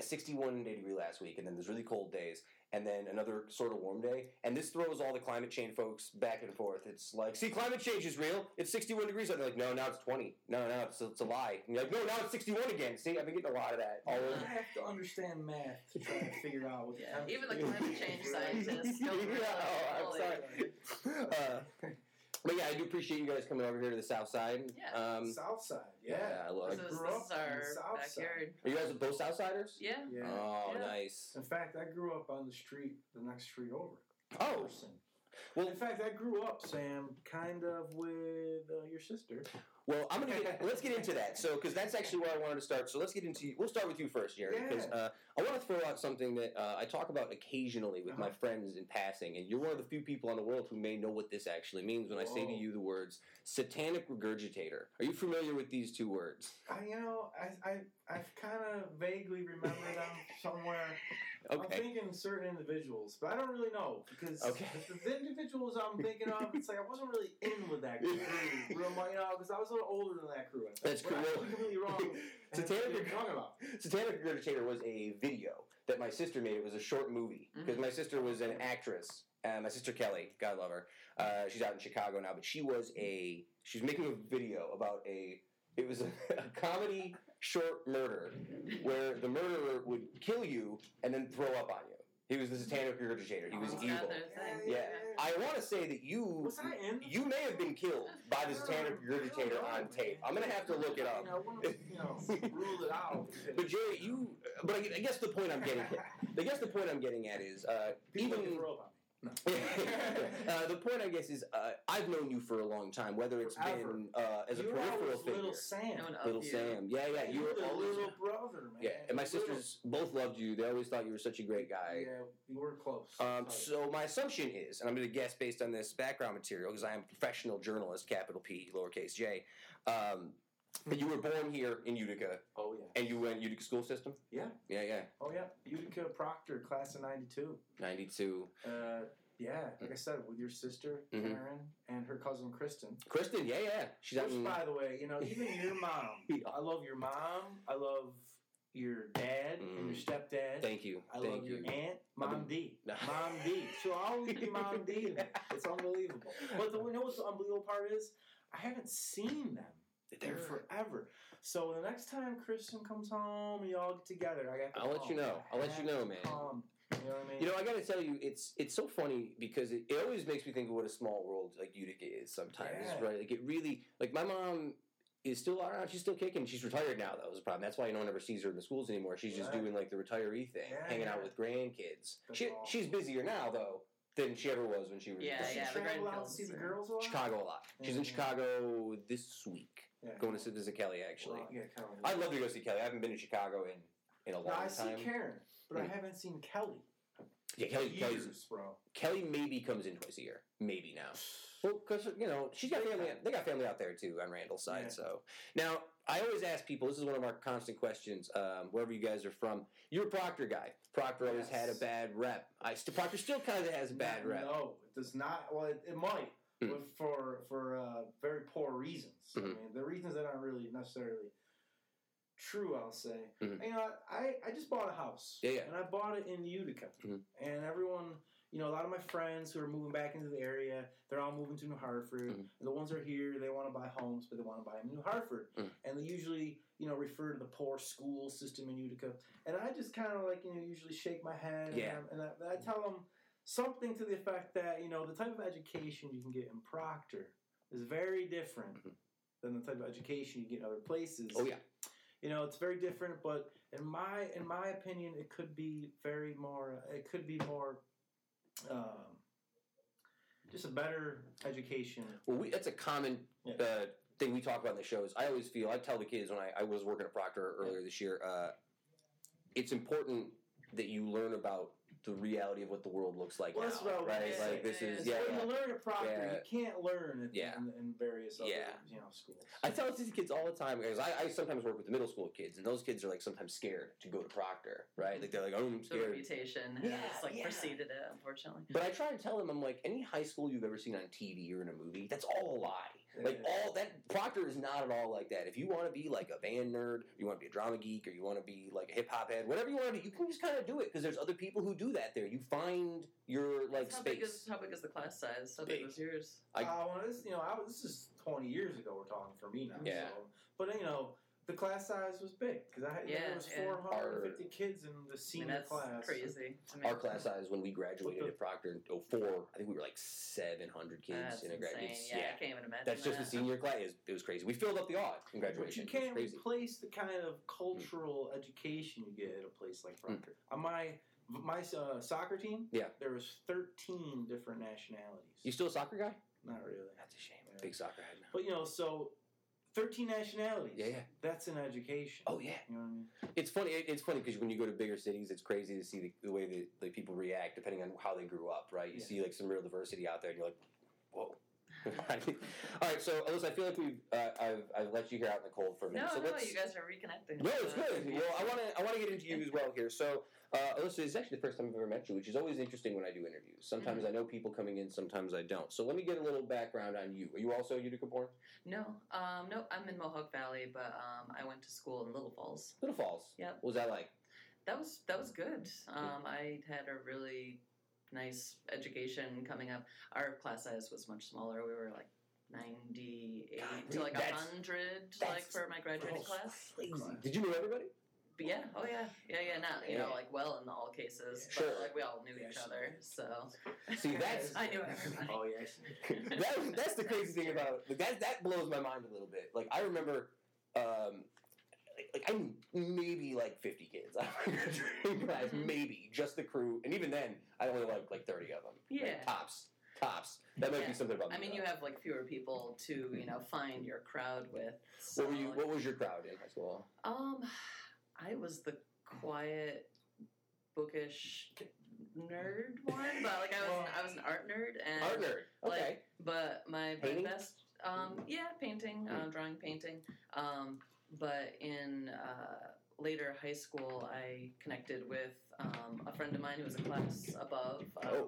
D: 61 day degree last week, and then there's really cold days, and then another sort of warm day, and this throws all the climate change folks back and forth. It's like, see, climate change is real. It's 61 degrees. And they're like, no, now it's 20. No, no, it's, it's a lie. And you're like, no, now it's 61 again. See, I've been getting a lot of that all over.
E: I have to understand math to try to figure out what
F: Yeah, even the climate change scientists don't really
D: Yeah, oh, I'm sorry. Uh, but yeah, I do appreciate you guys coming over here to the south side.
F: Yeah.
D: Um,
E: South side, yeah.
D: yeah, I love
F: This
D: it.
F: is,
E: grew
F: this
E: up
F: is our
E: the South Side.
F: backyard.
D: Are you guys both Southsiders?
F: Yeah.
E: Yeah.
D: Oh,
F: Yeah.
D: nice.
E: In fact, I grew up on the street, the next street over.
D: Oh,
E: Person.
D: well,
E: In fact, I grew up, Sam, kind of with uh, your sister.
D: well, I'm gonna get. let's get into that. So, because that's actually where I wanted to start. So let's get into. We'll start with you first, Jerry, because
E: Yeah.
D: uh, I want to throw out something that uh, I talk about occasionally with my
E: Uh-huh.
D: friends in passing, and you're one of the few people in the world who may know what this actually means when I say to you the words satanic regurgitator. Are you familiar with these two words?
E: I, you know, I, I, I kind of vaguely remember them somewhere. I'm thinking certain individuals, but I don't really know because
D: Okay.
E: the, individuals I'm thinking of, it's like I wasn't really in with that crew, real much, you know, because I was a little older than that crew. I think.
D: That's
E: I
D: cool.
E: completely wrong.
D: Satanic
E: what you're talking about.
D: Satanic Regurgitator was a video that my sister made. It was a short movie because my sister was an actress. Uh, my sister Kelly, God love her. Uh, she's out in Chicago now, but she was a. She was making a video about a. It was a, a comedy short murder where the murderer would kill you and then throw up on you. He was the Satanic Regurgitator. He was
F: It's
D: evil.
F: got their thing.
D: Yeah, I want to say that you
E: Was I in?
D: you may have been killed by the Satanic Regurgitator on tape. I'm gonna have to look it up.
E: You know, I want to, you know, rule it out.
D: But Jerry, you. But I, I guess the point I'm getting. I guess the point I'm getting at is uh, even
E: can throw up No.
A: uh, the point, I guess, is uh, I've known you for a long time, whether it's
E: Forever.
A: been uh, as a
E: you were
A: peripheral
E: always
A: figure.
E: little Sam.
F: No one of
A: Little
F: you.
A: Sam. Yeah, yeah. You
E: you
A: were
E: were the
A: always.
E: little brother, man.
A: Yeah, and my
E: Little-
A: sisters both loved you. They always thought you were such a great guy.
E: Yeah, you were close.
A: Um, so my assumption is, and I'm going to guess based on this background material, because I am a professional journalist, capital P, lowercase j, um, that you were born here in Utica,
E: oh yeah,
A: and you went Utica school system.
E: yeah,
A: Yeah, yeah.
E: oh yeah. Utica Proctor, class of '92.
A: Ninety-two.
E: Uh, yeah, like I said, with your sister
A: Mhm.
E: Karen and her cousin Kristen.
A: Kristen. Yeah, yeah. She's
E: Which,
A: in.
E: by the way, you know, even your mom. I love your mom. I love your dad and your
A: Mm.
E: stepdad.
A: Thank you.
E: I
A: Thank
E: love
A: you.
E: your aunt, Mom D. Mom D. She'll always be Mom D. It's unbelievable. But the, you know what the unbelievable part is? I haven't seen them
A: They're-
E: forever. So the next time Kristen comes home and y'all get together, I got. to
A: I'll let you know.
E: I
A: I'll let you know, man.
E: come. You know what I mean?
A: You know, I got to tell you, it's it's so funny because it, it always makes me think of what a small world like Utica is sometimes,
E: Yeah.
A: right? Like it really, like my mom is still around. She's still kicking. She's retired now. That was a problem. That's why no one ever sees her in the schools anymore. She's just
E: Right.
A: doing like the retiree thing,
E: Yeah,
A: hanging out with grandkids.
E: That's
A: She,
E: awesome.
A: she's busier now though than she ever was when she was
F: Yeah,
E: Does she
F: yeah, the
E: travel out to see the girls a lot?
A: Chicago a lot. She's in Chicago this week,
E: Yeah.
A: going to visit Kelly actually.
E: Well, yeah,
A: I'd love to go see Kelly. I haven't been to Chicago in in a long
E: No,
A: long
E: I see. Karen, but I
A: Mm.
E: haven't seen Kelly.
A: Yeah, Kelly.
E: Years, bro.
A: Kelly maybe comes in twice a year, maybe now. Well, because you know she's got family. They got family out there too on Randall's side.
E: Yeah.
A: So now I always ask people. This is one of our constant questions. Um, wherever you guys are from, you're a Proctor guy. Proctor always had a bad rep. I Proctor still kind of has a bad
E: no,
A: rep.
E: No, it does not. Well, it, it might,
A: Mm.
E: but for for uh, very poor reasons. I
A: Mhm.
E: mean, the reasons that aren't really necessarily true. I'll say.
A: Mhm.
E: You know, I I just bought a house.
A: Yeah, yeah.
E: And I bought it in Utica,
A: Mhm.
E: and everyone. You know, a lot of my friends who are moving back into the area, they're all moving to New Hartford.
A: Mhm.
E: And the ones who are here, they want to buy homes, but they want to buy them in New Hartford.
A: Mhm.
E: And they usually, you know, refer to the poor school system in Utica. And I just kind of like, you know, usually shake my head.
A: Yeah.
E: And, I, and I, I tell them something to the effect that, you know, the type of education you can get in Proctor is very different
A: Mhm.
E: than the type of education you get in other places.
A: Oh yeah.
E: You know, it's very different, but in my in my opinion, it could be very more. It could be more. Um, just a better education.
A: Well, we, that's a common
E: Yeah.
A: uh, thing we talk about in the shows. I always feel I tell the kids when I, I was working at Proctor earlier this year. Uh, it's important that you learn about the reality of what the world looks like
E: Well,
A: now,
E: that's what
A: right?
E: gonna.
A: Like this is
F: Yeah,
A: yeah.
E: when
A: yeah.
E: you learn at Proctor,
A: Yeah.
E: you can't learn it
A: Yeah.
E: in, in various other
A: Yeah.
E: you know schools.
A: I tell these kids all the time because I, I sometimes work with the middle school kids, and those kids are like sometimes scared to go to Proctor, right? Like they're like, oh, I'm
F: The
A: scared.
F: reputation has
A: Yeah,
F: like
A: yeah.
F: preceded it, unfortunately.
A: But I try to tell them, I'm like, any high school you've ever seen on TV or in a movie, that's all a lie. Like all that Proctor is not at all like that. If you want to be like a band nerd, you want to be a drama geek, or you want to be like a hip hop head, whatever you want to do, you can just kind of do it because there's other people who do that there. You find your like
F: how big
A: space.
F: is how big is the class size? How
A: Big.
F: big was yours?
A: I-
E: uh, well, this you know, I was, this is twenty years ago. We're talking for me now.
A: Yeah.
E: So, but you know, the class size was big because I had
F: Yeah,
E: there was
F: yeah.
E: four hundred and fifty kids in the
F: I mean,
E: senior
F: that's
E: class.
F: crazy to.
A: Our class size when we graduated
E: the-
A: at Proctor in 04, I think we were like 700 kids
F: That's
A: in a graduate.
F: insane. Yeah, I can't even imagine.
A: That's just the senior class. It was, it was crazy. We filled up the odd in
E: But
A: graduation.
E: you can't replace the kind of mm. cultural education you get at a place like mm. Proctor. On my my uh, soccer team.
A: Yeah.
E: there was thirteen different nationalities.
A: You still a soccer guy?
E: Not really,
A: That's a shame.
E: Yeah.
A: Big soccer head now.
E: but you know, so thirteen nationalities.
A: Yeah, yeah.
E: That's an education.
A: Oh yeah.
E: You know what I mean?
A: It's funny. It's funny because when you go to bigger cities, it's crazy to see the, the way that like, people react depending on how they grew up. Right? You
E: Yeah.
A: see like some real diversity out there, and you're like, whoa. All right, so Alyssa, I feel like we've uh, I've, I've let you hear out in the cold for a minute.
F: No,
A: so
F: no, you guys are reconnecting.
A: No, it's good. Well, I want to I want to get into you as well here. So, uh, Alyssa, it's actually the first time I've ever met you, which is always interesting when I do interviews. Sometimes I know people coming in, sometimes I don't. So let me get a little background on you. Are you also Utica born?
F: No, um, no, I'm in Mohawk Valley, but um, I went to school in Little Falls.
A: Little Falls.
F: Yep.
A: What was that like?
F: That was that was good. Um, I had a really nice education coming up. Our class size was much smaller. We were like ninety eight
A: God,
F: to like
A: that's-
F: hundred,
A: that's
F: like for my graduating class.
A: Crazy. Did you know everybody?
F: But yeah, oh yeah, yeah, yeah. Not you know like well in all cases,
A: Sure.
F: but like we all knew
E: Yeah,
F: each
E: sure.
F: other. So
A: See, that's
F: I knew everybody.
E: Oh yes.
A: that, that's the crazy thing about like, that. That blows my mind a little bit. Like I remember, um, like, like I knew maybe like fifty kids my graduating class, maybe just the crew, and even then, I only liked like thirty of them. Like,
F: Yeah.
A: tops, tops. That might
F: Yeah.
A: be something about.
F: I
A: me,
F: mean,
A: though.
F: you have like fewer people to you know find your crowd with.
A: What were you? What was your crowd in high school?
F: Um, I was the quiet, bookish nerd one, but like I was, I was an art nerd and
A: Art nerd.
F: like,
A: Okay.
F: But my,
A: Painting?
F: best, um, yeah, painting, uh,
A: Hmm.
F: drawing, painting. Um, but in uh, later high school, I connected with um, a friend of mine who was a class above. Um,
A: Oh.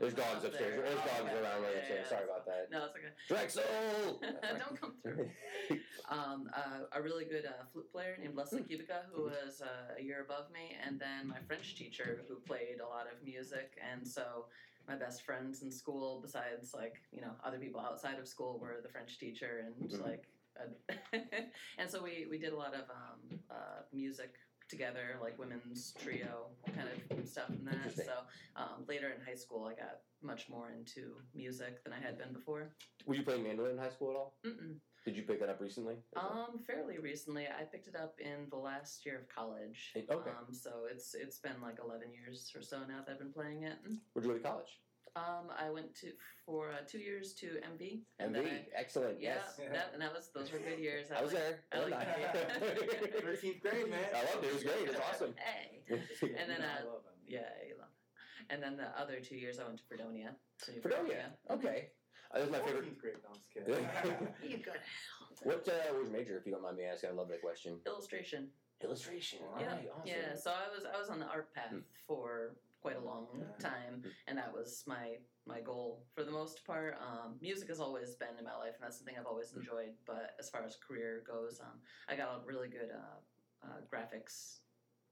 A: There's dogs
F: up
A: upstairs. There's
F: Oh,
A: dogs
F: yeah,
A: around right
F: yeah,
A: upstairs. Sorry about that.
F: No, it's okay.
A: Drexel.
F: Don't come through. um, uh, a really good uh, flute player named Leslie
A: Hmm.
F: Kubica, who was uh, a year above me, and then my French teacher who played a lot of music. And so my best friends in school, besides like you know other people outside of school, were the French teacher and
A: Mhm.
F: like, and so we we did a lot of um, uh, music together, like women's trio kind of stuff and that. So um, later in high school, I got much more into music than I had been before.
A: Were you playing mandolin in high school at all?
F: Mm-mm.
A: Did you pick that up recently?
F: Um, fairly recently. I picked it up in the last year of college.
A: Okay.
F: Um, so it's it's been like eleven years or so now that I've been playing it.
A: Where'd you go to college?
F: Um, I went to for uh, two years to MV. and
A: MV.
F: I-
A: Excellent.
F: yeah,
A: Yes.
F: that, and that was those were good years.
A: I was
F: like-
A: there.
F: I like-
A: done.
E: Thirteenth grade, man.
A: I loved it. It was great. It was awesome.
F: Hey. And then,
E: no,
F: uh,
E: I love them.
F: Yeah, I love it. And then the other two years I went to Fredonia. So
A: Fredonia. Okay. Uh, that was my favorite.
E: 14th grade, no, I'm just kidding.
F: You go to
A: What uh, was your major, if you don't mind me asking? I love that question.
F: illustration.
A: Illustration. All
F: yeah,
A: right. Awesome.
F: yeah. So I was I was on the art path
A: Hmm.
F: for quite a long
E: Yeah.
F: time,
A: Hmm.
F: and that was my my goal for the most part. Um, music has always been in my life, and that's something I've always
A: Hmm.
F: enjoyed. But as far as career goes, um, I got a really good uh, uh, graphics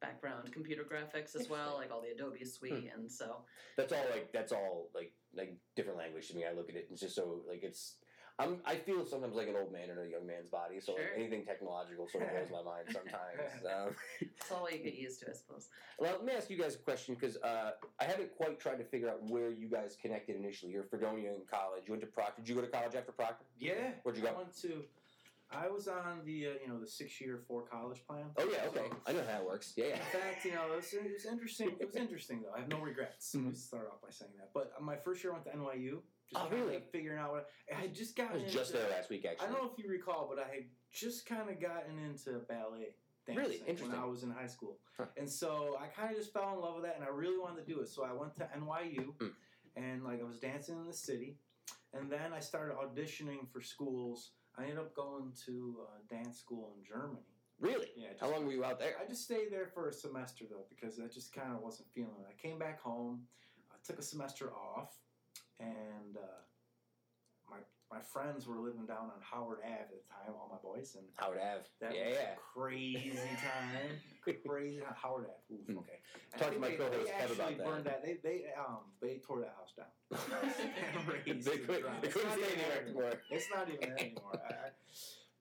F: background, computer graphics as well, like all the Adobe suite, and so
A: That's all like that's all like like different language to me. I look at it and it's just so like it's. I'm, I feel sometimes like an old man in a young man's body, so like anything technological sort of blows my mind sometimes. Um,
F: it's all you get used to, I suppose.
A: well, let me ask you guys a question because uh, I haven't quite tried to figure out where you guys connected initially. You're Fredonia in college. You went to Proctor. Did you go to college after Proctor?
E: Yeah.
A: Where'd you go?
E: I went to. I was on the uh, you know the six year four college plan.
A: Oh yeah, okay.
E: So-
A: I know how it works. Yeah,
E: In fact, you know, it was, it was interesting. It was interesting though. I have no regrets. Let
A: Mhm.
E: me start off by saying that. But my first year I went to NYU. Just
A: Oh, really?
E: Figuring out what I, I had just
A: I
E: gotten.
A: was just there last week Actually, I
E: don't know if you recall, but I had just kind of gotten into ballet dancing
A: Really? Interesting.
E: when I was in high school,
A: Huh.
E: and so I kind of just fell in love with that, and I really wanted to do it. So I went to NYU,
A: Hmm.
E: and like I was dancing in the city, and then I started auditioning for schools. I ended up going to uh, dance school in Germany.
A: Really?
E: Yeah,
A: How long were you out there?
E: I just stayed there for a semester though because I just kind of wasn't feeling it. I came back home, I took a semester off, and uh, my friends were living down on Howard Ave at the time, all my boys, and
A: Howard Ave.
E: that
A: yeah,
E: was
A: yeah.
E: a crazy time. crazy Howard Ave. Oof,
A: Hmm.
E: okay.
A: Talk
E: And I
A: to my co-host Kev about that.
E: Burned that. They they um they tore that house down.
A: they, could,
E: ground.
A: they
E: It's
A: couldn't stay there
E: there
A: anymore.
E: It's not even there anymore. I,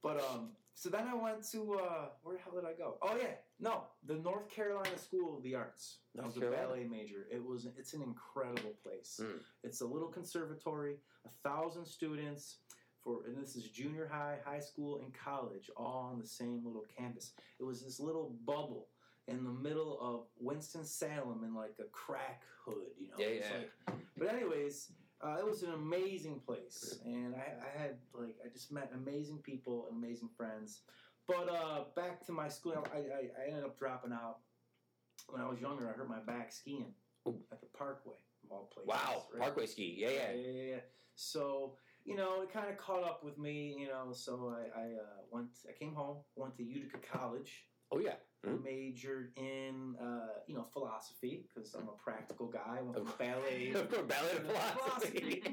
E: but um, so then I went to uh, where the hell did I go? Oh yeah, no, the North Carolina School of the Arts. I was a
A: Carolina?
E: ballet major. It was it's an incredible place.
A: Mm.
E: It's a little conservatory, a thousand students. For and this is junior high, high school, and college, all on the same little campus. It was this little bubble in the middle of Winston Salem in like a crack hood, you know.
A: Yeah, yeah.
E: like- but anyways, uh, it was an amazing place, and I, I had like I just met amazing people, and amazing friends. But uh, back to my school, I, I, I ended up dropping out when I was younger. I hurt my back skiing
A: Ooh.
E: at the Parkway, all places.
A: Wow,
E: right?
A: Parkway ski. Yeah, yeah.
E: yeah, yeah, yeah. So you know, it kind of caught up with me. You know, so I, I uh, went. I came home, went to Utica College,
A: Oh yeah. Mhm.
E: majored in uh, you know philosophy because I'm a practical guy. I went from ballet.
A: Of ballet to
E: to
A: philosophy.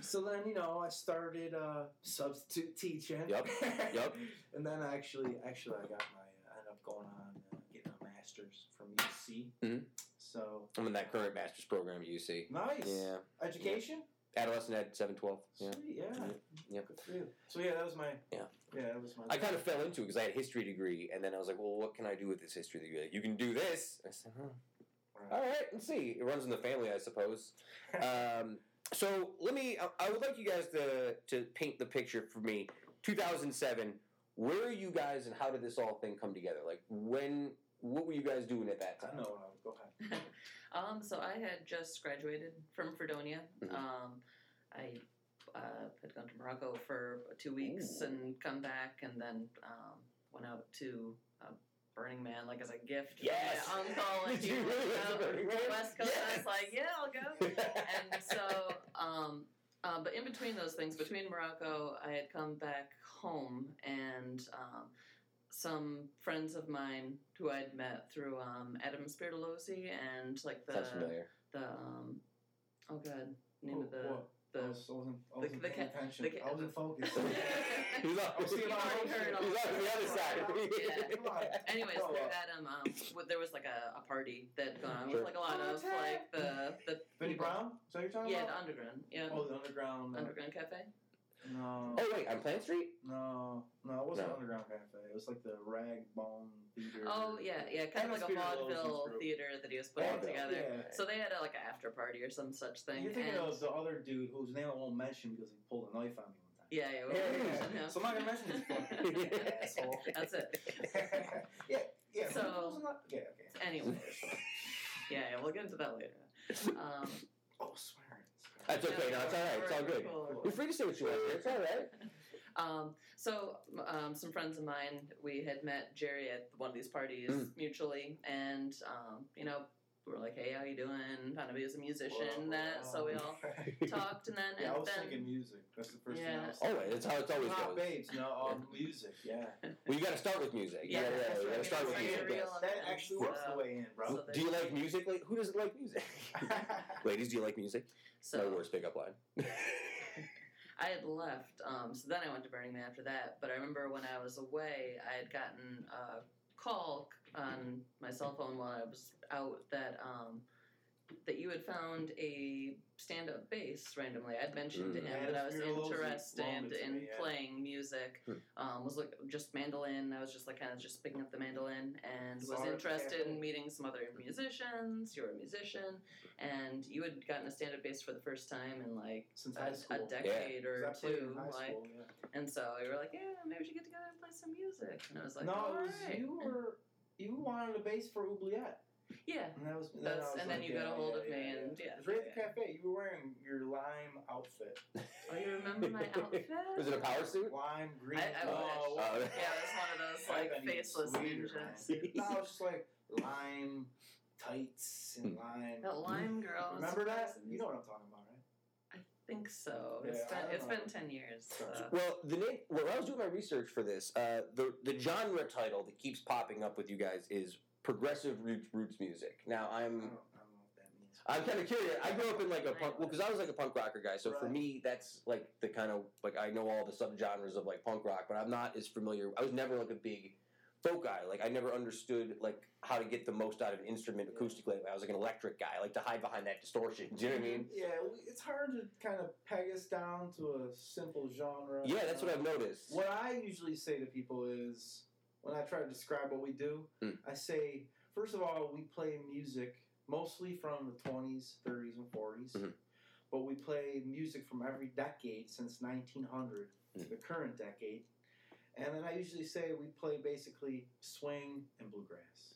E: so then you know I started uh, substitute teaching.
A: Yup, yup.
E: and then actually, actually I got my. I ended up going on uh, getting a master's from UC.
A: Mhm.
E: So
A: I'm in that current master's program at UC.
E: nice.
A: Yeah.
E: Education.
A: Adolescent at 712. Yeah.
E: Sweet, yeah.
A: Yep.
E: Good for you. So yeah, that was my.
A: Yeah.
E: Yeah, that was my.
A: I kind of fell into it because I had a history degree, and then I was like, well, what can I do with this history degree? Like, you can do this. I said, huh. All right, let's see. It runs in the family, I suppose. um, so let me. I, I would like you guys to to paint the picture for me. 2007. where are you guys, and how did this all thing come together? Like when, what were you guys doing at that time?
E: know what I was. Go ahead.
F: Um, so I had just graduated from Fredonia.
A: Mhm.
F: Um, I uh, had gone to Morocco for two weeks
A: Ooh.
F: and come back, and then um, went out to uh, Burning Man like as a gift
A: Yes!
F: my uncle. And
A: Did
F: he
A: you
F: was
A: really go to
F: out
A: Burning
F: to
A: Man?
F: West Coast. I was like, yeah, I'll go. and so, um, uh, but in between those things, between Morocco, I had come back home, and um, some friends of mine who I'd met through um, Adam Spiritalozzi and like the
A: Sounds familiar.
F: the um, oh god, name of the
E: What? I
F: the
E: was, I wasn't, I
F: the-
E: wasn't
F: the
E: paying
F: ca-
E: attention.
F: the
E: I wasn't focused.
A: He's on,
E: I'll
A: he's
E: you
A: on
E: tomorrow.
F: heard all
A: the other side.
F: Yeah. Anyways,
E: Oh,
F: through
E: well.
F: Adam, um, w- there was like a, a party that had gone on
A: Sure.
F: with like a lot of like the the
E: Benny Brown? Is that what you're talking
F: Yeah, the underground. Yeah,
E: Oh, the underground. uh,
F: underground cafe.
E: No.
A: Oh wait, on Plant Street.
E: No, no, it wasn't
A: No.
E: Underground Cafe. It was like the Rag Bone Theater.
F: Oh yeah, yeah, kind of like a vaudeville theater that he was putting
A: Vaudeville.
F: together.
E: Yeah.
F: So they had a, like an after party or some such thing.
E: You're thinking of the other dude whose name I won't mention because he pulled a knife on me one time.
F: yeah, yeah, we
E: Yeah, yeah, yeah.
F: him.
E: So I'm not gonna mention this fucking asshole.
F: That's it.
E: yeah, yeah.
F: So-
E: who not- yeah, okay.
F: Anyways, yeah, yeah, we'll get into that later. Um,
E: Oh, swearing.
A: That's okay. No, it's all right. It's all good.
F: Cool.
A: You're free to say what you want. It's all right.
F: Um, so, um, some friends of mine, we had met Jerry at one of these parties
A: Mm.
F: mutually, and um, you know, we were like, "Hey, how you doing?" Found out he was a musician. That so we all talked, and then
E: Yeah, I was
F: then
E: thinking music. That's the first thing
F: Yeah.
E: I was
A: Always. That's how it's always
E: Hot
A: goes.
E: babes, no, um, music, yeah.
A: Well, you got to start with music. You
F: Yeah,
A: gotta-
F: that's
A: you got to start with music. yes.
E: That actually works
F: So-
E: the way in, bro.
F: so
A: Do you like music? Like, who doesn't like music? Ladies, do you like music?
F: So
A: No worst pickup line.
F: I had left, um, so then I went to Burning Man after that. But I remember when I was away, I had gotten a call on my cell phone while I was out that um, that you had found a stand-up bass randomly. I'd mentioned to
A: Mm.
F: him
E: Yeah,
F: that I was interested
E: loaned it to
F: in
E: me, yeah.
F: playing music.
A: Hmm.
F: Um, was like just mandolin. I was just like kind of just picking up the mandolin and
E: Saw
F: was
E: it
F: interested in meeting some other musicians. You're a musician, and you had gotten a stand-up bass for the first time in like
E: Since
F: a,
E: high
F: a decade or
E: 'Cause I played
F: two, like,
E: school, yeah.
F: and so you were like, yeah, maybe we should get together and play some music. And I was like,
E: no,
F: all
E: it was
F: right.
E: you were you wanted a bass for Oubliette.
F: Yeah.
E: And that was
F: That's-
E: then I was
F: and then
E: like,
F: you got a hold
E: yeah,
F: of me
E: yeah,
F: and-
E: yeah.
F: yeah,
E: It was right at the cafe. You were wearing your lime outfit.
F: Oh, you remember my outfit?
A: Was it a power suit?
E: Lime green.
F: I- I
E: oh,
F: wish.
A: Uh,
F: yeah, it was one of those like faceless
E: sweeter,
F: ninjas.
E: man. no, it was just like lime tights and lime.
F: That lime girl.
E: Remember that?
F: surprising.
E: You know what I'm talking about, right?
F: I think so.
E: Yeah,
F: it's
E: I
F: been
E: don't
F: it's
E: know.
F: been ten years. So.
A: Well, the name. When I was doing my research for this, uh, the the genre title that keeps popping up with you guys is progressive roots roots music. Now I'm
E: I don't know what that means.
A: I'm kind of curious. I grew up in like a punk, well, because I was like a punk rocker guy. So for me, that's like the kind of like I know all the subgenres of like punk rock, but I'm not as familiar. I was never like a big folk guy. Like I never understood like how to get the most out of an instrument acoustically. I was like an electric guy. I like to hide behind that distortion. Do you know what I mean?
E: Yeah, it's hard to kind of peg us down to a simple genre.
A: Yeah, that's what I've noticed.
E: What I usually say to people is when I try to describe what we do,
A: Hmm.
E: I say, first of all, we play music mostly from the 20s, 30s, and 40s,
A: Mhm.
E: but we play music from every decade since 1900,
A: Mhm.
E: the current decade. And then I usually say we play basically swing and bluegrass.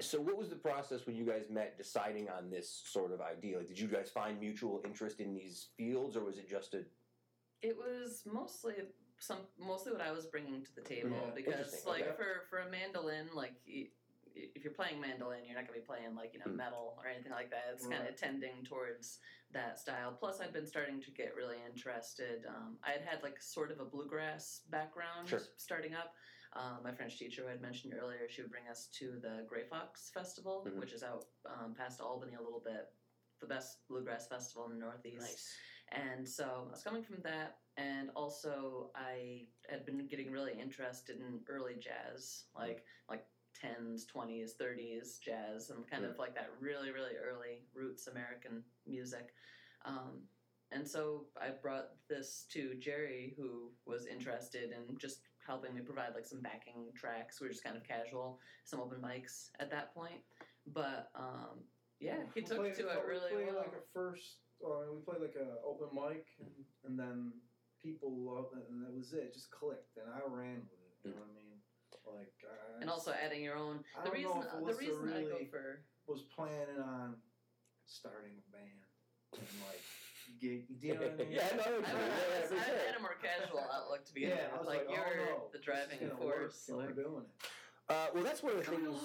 A: So what was the process when you guys met deciding on this sort of idea? Like, did you guys find mutual interest in these fields, or was it just a
F: It was mostly some mostly what I was bringing to the table
E: Yeah,
F: because like
A: okay.
F: for for a mandolin like if you're playing mandolin you're not going to be playing like you know
A: Mm.
F: metal or anything like that it's kind of tending towards that style plus I'd been starting to get really interested um, I had had like sort of a bluegrass background
A: Sure.
F: starting up um, my French teacher who I had mentioned earlier she would bring us to the Grey Fox Festival
A: Mhm.
F: which is out um, past Albany a little bit the best bluegrass festival in the Northeast Nice. and so I was coming from that, and also I had been getting really interested in early jazz, like like tens, twenties, thirties jazz, and kind of like that really, really early roots American music. Um, and so I brought this to Jerry, who was interested in just helping me provide like some backing tracks. We were just kind of casual, some open mics at that point. But um, yeah, he
E: We
F: took
E: played-
F: to it really
E: played
F: well.
E: like a first, uh, we played like a open mic, and, and then people loved it, and that was it. It just clicked, and I ran with it. You know what I mean?
F: Like, I, and also adding your own.
E: I
F: The
E: don't
F: reason
E: know if
F: the
E: Alyssa
F: reason I go for
E: was planning on starting a band and like get, do you know what I mean?
A: Yeah, no,
F: I,
A: Yeah,
F: know, I, I had a more casual outlook to begin
E: Yeah, I was
F: Like,
E: like,
F: you're
E: oh, no,
F: the driving
E: gonna work,
F: force. Like,
E: we're doing it.
A: Uh, well, that's one of the things.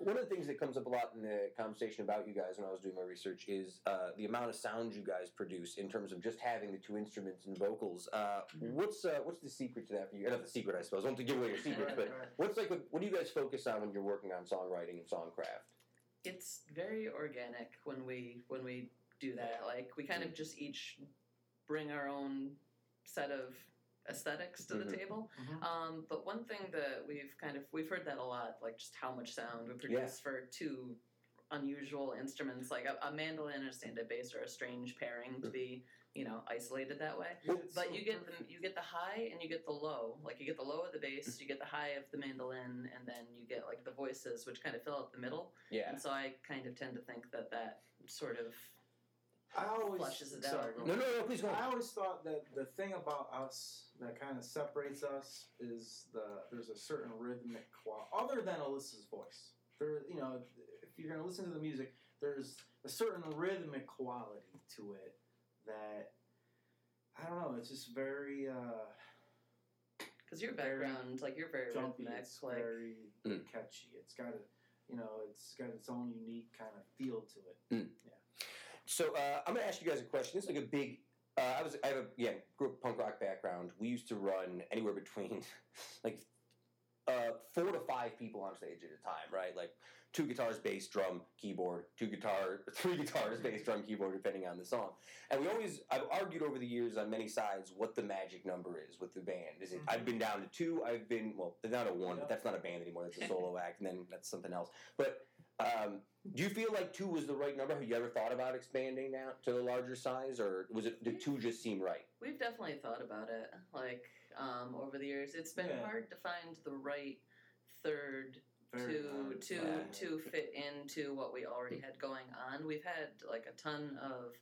A: One of the things that comes up a lot in the conversation about you guys when I was doing my research is uh, the amount of sound you guys produce in terms of just having the two instruments and vocals. Uh, what's uh, what's the secret to that for you? Not the secret, I suppose. I don't want to give away your secrets, but
E: Right, right.
A: what's like? What, what do you guys focus on when you're working on songwriting and songcraft?
F: it's very organic when we when we do that. Like we kind of just each bring our own set of aesthetics to
A: Mhm.
F: the table.
E: Mhm.
F: Um, but one thing that we've kind of we've heard that a lot, like just how much sound we produce for two unusual instruments, like a, a mandolin and a stand-up bass are a strange pairing to be, you know, isolated that way.
E: It's
F: But
E: so
F: you get the you get the high and you get the low. Like you get the low of the bass, you get the high of the mandolin, and then you get like the voices, which kind of fill out the middle.
A: Yeah.
F: And so I kind of tend to think that that sort of
E: I always
F: flushes it
E: sorry,
F: out.
E: go
A: No, no, no. Please go.
E: I always thought that the thing about us that kind of separates us is the there's a certain rhythmic quality, other than Alyssa's voice. There, you know, if you're gonna listen to the music, there's a certain rhythmic quality to it that I don't know. It's just very uh,
F: because your
E: Very
F: background, like you're very
E: jumpy.
F: rhythmic,
E: It's
F: like
E: very
A: Mm.
E: catchy. It's got a, you know, it's got its own unique kind of feel to it.
A: So uh, I'm going to ask you guys a question. This is like a big. Uh, I was I have a yeah grew up punk rock background. We used to run anywhere between like uh, four to five people on stage at a time, right? Like two guitars, bass, drum, keyboard, two guitar, three guitars, bass, drum, keyboard, depending on the song. And we always I've argued over the years on many sides what the magic number is with the band. Is it? I've been down to two. I've been well, they're down to one, but that's not a band anymore. That's a solo act, and then that's something else. But um, do you feel like two was the right number? Have you ever thought about expanding now to the larger size, or was it did two just seem right?
F: we've definitely thought about it. Like um, over the years, it's been
E: Yeah.
F: hard to find the right third
E: Very
F: to
E: hard
F: to
E: find.
F: to fit into what we already had going on. We've had like a ton of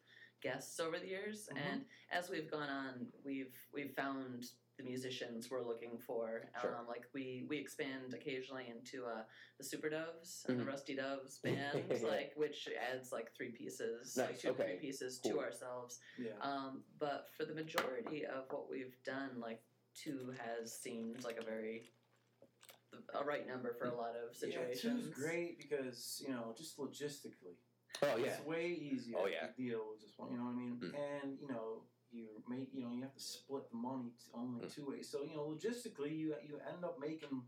F: guests over the years,
E: Mhm.
F: and as we've gone on, we've we've found the musicians we're looking for.
A: Sure.
F: Um, like we we expand occasionally into uh, the Super Doves and the
A: Mhm.
F: Rusty Doves band, like which adds like three pieces, like two
A: okay.
F: three pieces
A: Cool.
F: to ourselves.
E: Yeah.
F: Um, but for the majority of what we've done, like two has seemed like a very a right number for a lot of situations.
E: Yeah, two's great because you know just logistically,
A: Oh yeah,
E: it's way easier
A: Oh, yeah.
E: to deal with just one. You know what I mean?
A: Mm.
E: And you know you make you know you have to split the money t- only
A: Mm.
E: two ways. So you know logistically you you end up making.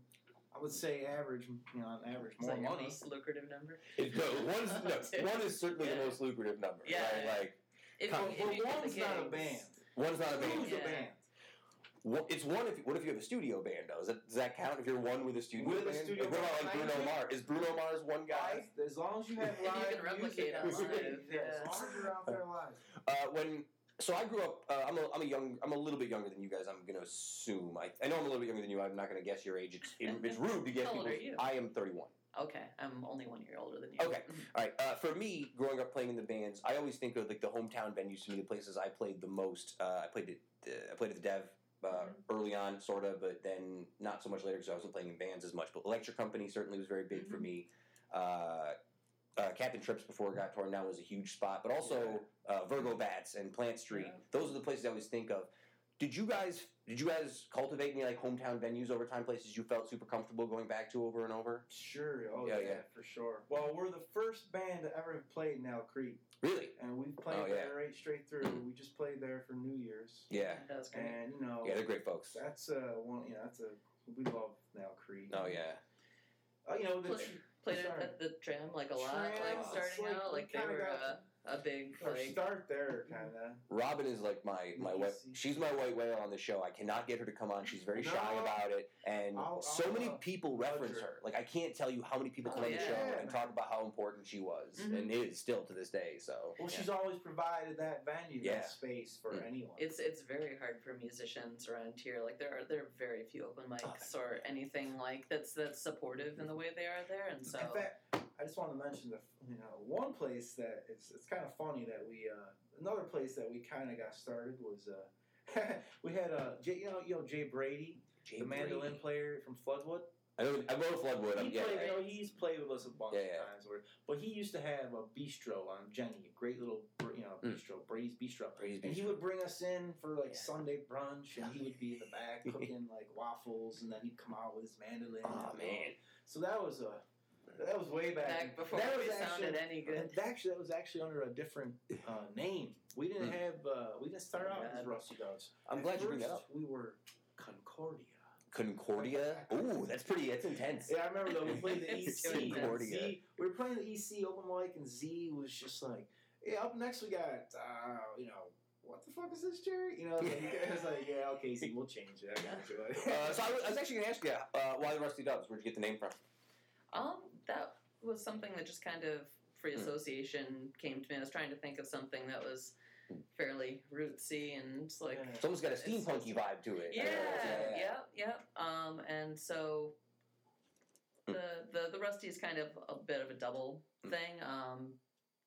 E: I would say average, you know, on average,
F: Is
E: more
F: that
E: money.
F: most lucrative number?
A: It- no, one's, no, one is certainly the most lucrative number.
F: Yeah,
A: right?
F: yeah.
A: like
F: If,
A: Come-
F: if
E: But
F: you
E: one's not a
F: gigs-
E: band.
A: one's not a band.
E: Two's
F: Yeah.
E: a band.
A: One- It's one if what if you have a studio band though? Does that, does that count if you're one with a studio
E: With a studio
A: like, what about like Bruno Mars? Is Bruno Mars one guy?
E: As long as you have
F: If you
E: live
F: can replicate
E: music on
F: live,
E: yeah,
F: yeah.
E: As long as you're out there live.
A: Uh, when so I grew up. Uh, I'm a, I'm a young. I'm a little bit younger than you guys. I'm gonna assume. I, I know I'm a little bit younger than you. I'm not gonna guess your age. It's it, it's rude to guess
F: How old
A: people's-
F: are you?
A: I am 31.
F: Okay, I'm only one year older than you.
A: Okay. All right. Uh, for me, growing up playing in the bands, I always think of like the hometown venues to me, the places I played the most. Uh, I played at uh, I played at the Dev uh,
F: Mhm.
A: early on, sort of, but then not so much later because I wasn't playing in bands as much. But Electric Company certainly was very big for
F: Mhm.
A: me. Uh, Captain Trips before it got torn down was a huge spot, but also uh, Virgo Bats and Plant Street.
F: Yeah.
A: Those are the places I always think of. Did you guys did you guys cultivate any like hometown venues over time? Places you felt super comfortable going back to over and over?
E: Sure. Oh
A: Yeah,
E: yeah,
A: yeah.
E: for sure. Well, we're the first band to ever have played in Elk Creek,
A: Really?
E: and we've played
A: Oh, yeah.
E: there right straight through. We just played there for New Year's,
A: Yeah.
F: That was great.
E: and you know
A: Yeah, they're great folks.
E: that's uh one. You know, that's a we love Elk Creek.
A: Oh yeah.
E: Uh, you know the
F: Play- Played it at the tram like a lot,
E: Tram,
F: like starting
E: like
F: out, like they were
E: got
F: uh, a big
E: our
F: like
E: start there, kind of.
A: Robin is like my my white, she's my white whale on the show. I cannot get her to come on. She's very shy about it, and
E: I'll-
A: so
E: I'll,
A: many
E: uh,
A: people
E: nudge
A: reference
E: her.
A: her. Like I can't tell you how many people come
F: Oh,
A: on the
F: yeah.
A: show and talk about how important she was
F: Mhm.
A: and is still to this day. So
E: Well,
A: yeah.
E: she's always provided that venue,
A: Yeah.
E: that space for
A: Mm.
E: anyone.
F: It's it's very hard for musicians around here. Like there are there are very few open mics or anything like that's that's supportive in the way they are there, and so
E: In fact, I just want to mention the you know one place that it's it's kind of funny that we uh, another place that we kind of got started was uh, we had uh, Jay, you know you know Jay Brady,
A: Jay
E: the mandolin
A: Brady.
E: player from Floodwood.
A: I know. I know Floodwood.
E: He
A: I'm,
E: played,
A: yeah.
E: you know, he's played with us a bunch
A: Yeah,
E: of times. Where, but he used to have a bistro on Jenny, a great little, you know,
A: Mm.
E: bistro, Brady's Bistro.
A: Brady's
E: And he would bring us in for like. Sunday brunch, and he would be in the back cooking like waffles, and then he'd come out with his mandolin.
A: Oh man.
E: So that was a that was way back.
F: Back before
E: that
F: we
E: was
F: sounded
E: actually,
F: any good.
E: Actually, that was actually under a different uh, name. We didn't
A: Mm.
E: have. Uh, we didn't start
F: Oh,
E: out as Rusty Doves.
A: I'm
E: At
A: glad you bring that up.
E: We were Concordia.
A: Concordia. Ooh, that's pretty. That's intense.
E: Yeah, I remember though. We played the
F: It's
E: EC.
F: too
E: and
A: Concordia.
E: Z, we were playing the EC open mic, and Z was just like, "Yeah, up next we got, uh, you know, what the fuck is this, Jerry? You know, like, it was like, yeah, okay, Z, we'll change it. I got you.
A: Uh, so I was, I was actually going to ask you, uh, why the Rusty Doves? Where'd you get the name from?
F: Um, that was something that just kind of free
A: Hmm.
F: association came to me. I was trying to think of something that was fairly rootsy and like
E: Yeah.
A: It's almost got a
F: It's-
A: steampunky vibe to it.
F: yeah,
A: Uh,
F: yep, yep. Um, and so
A: Hmm.
F: the the the Rusty is kind of a bit of a double
A: Hmm.
F: thing. Um,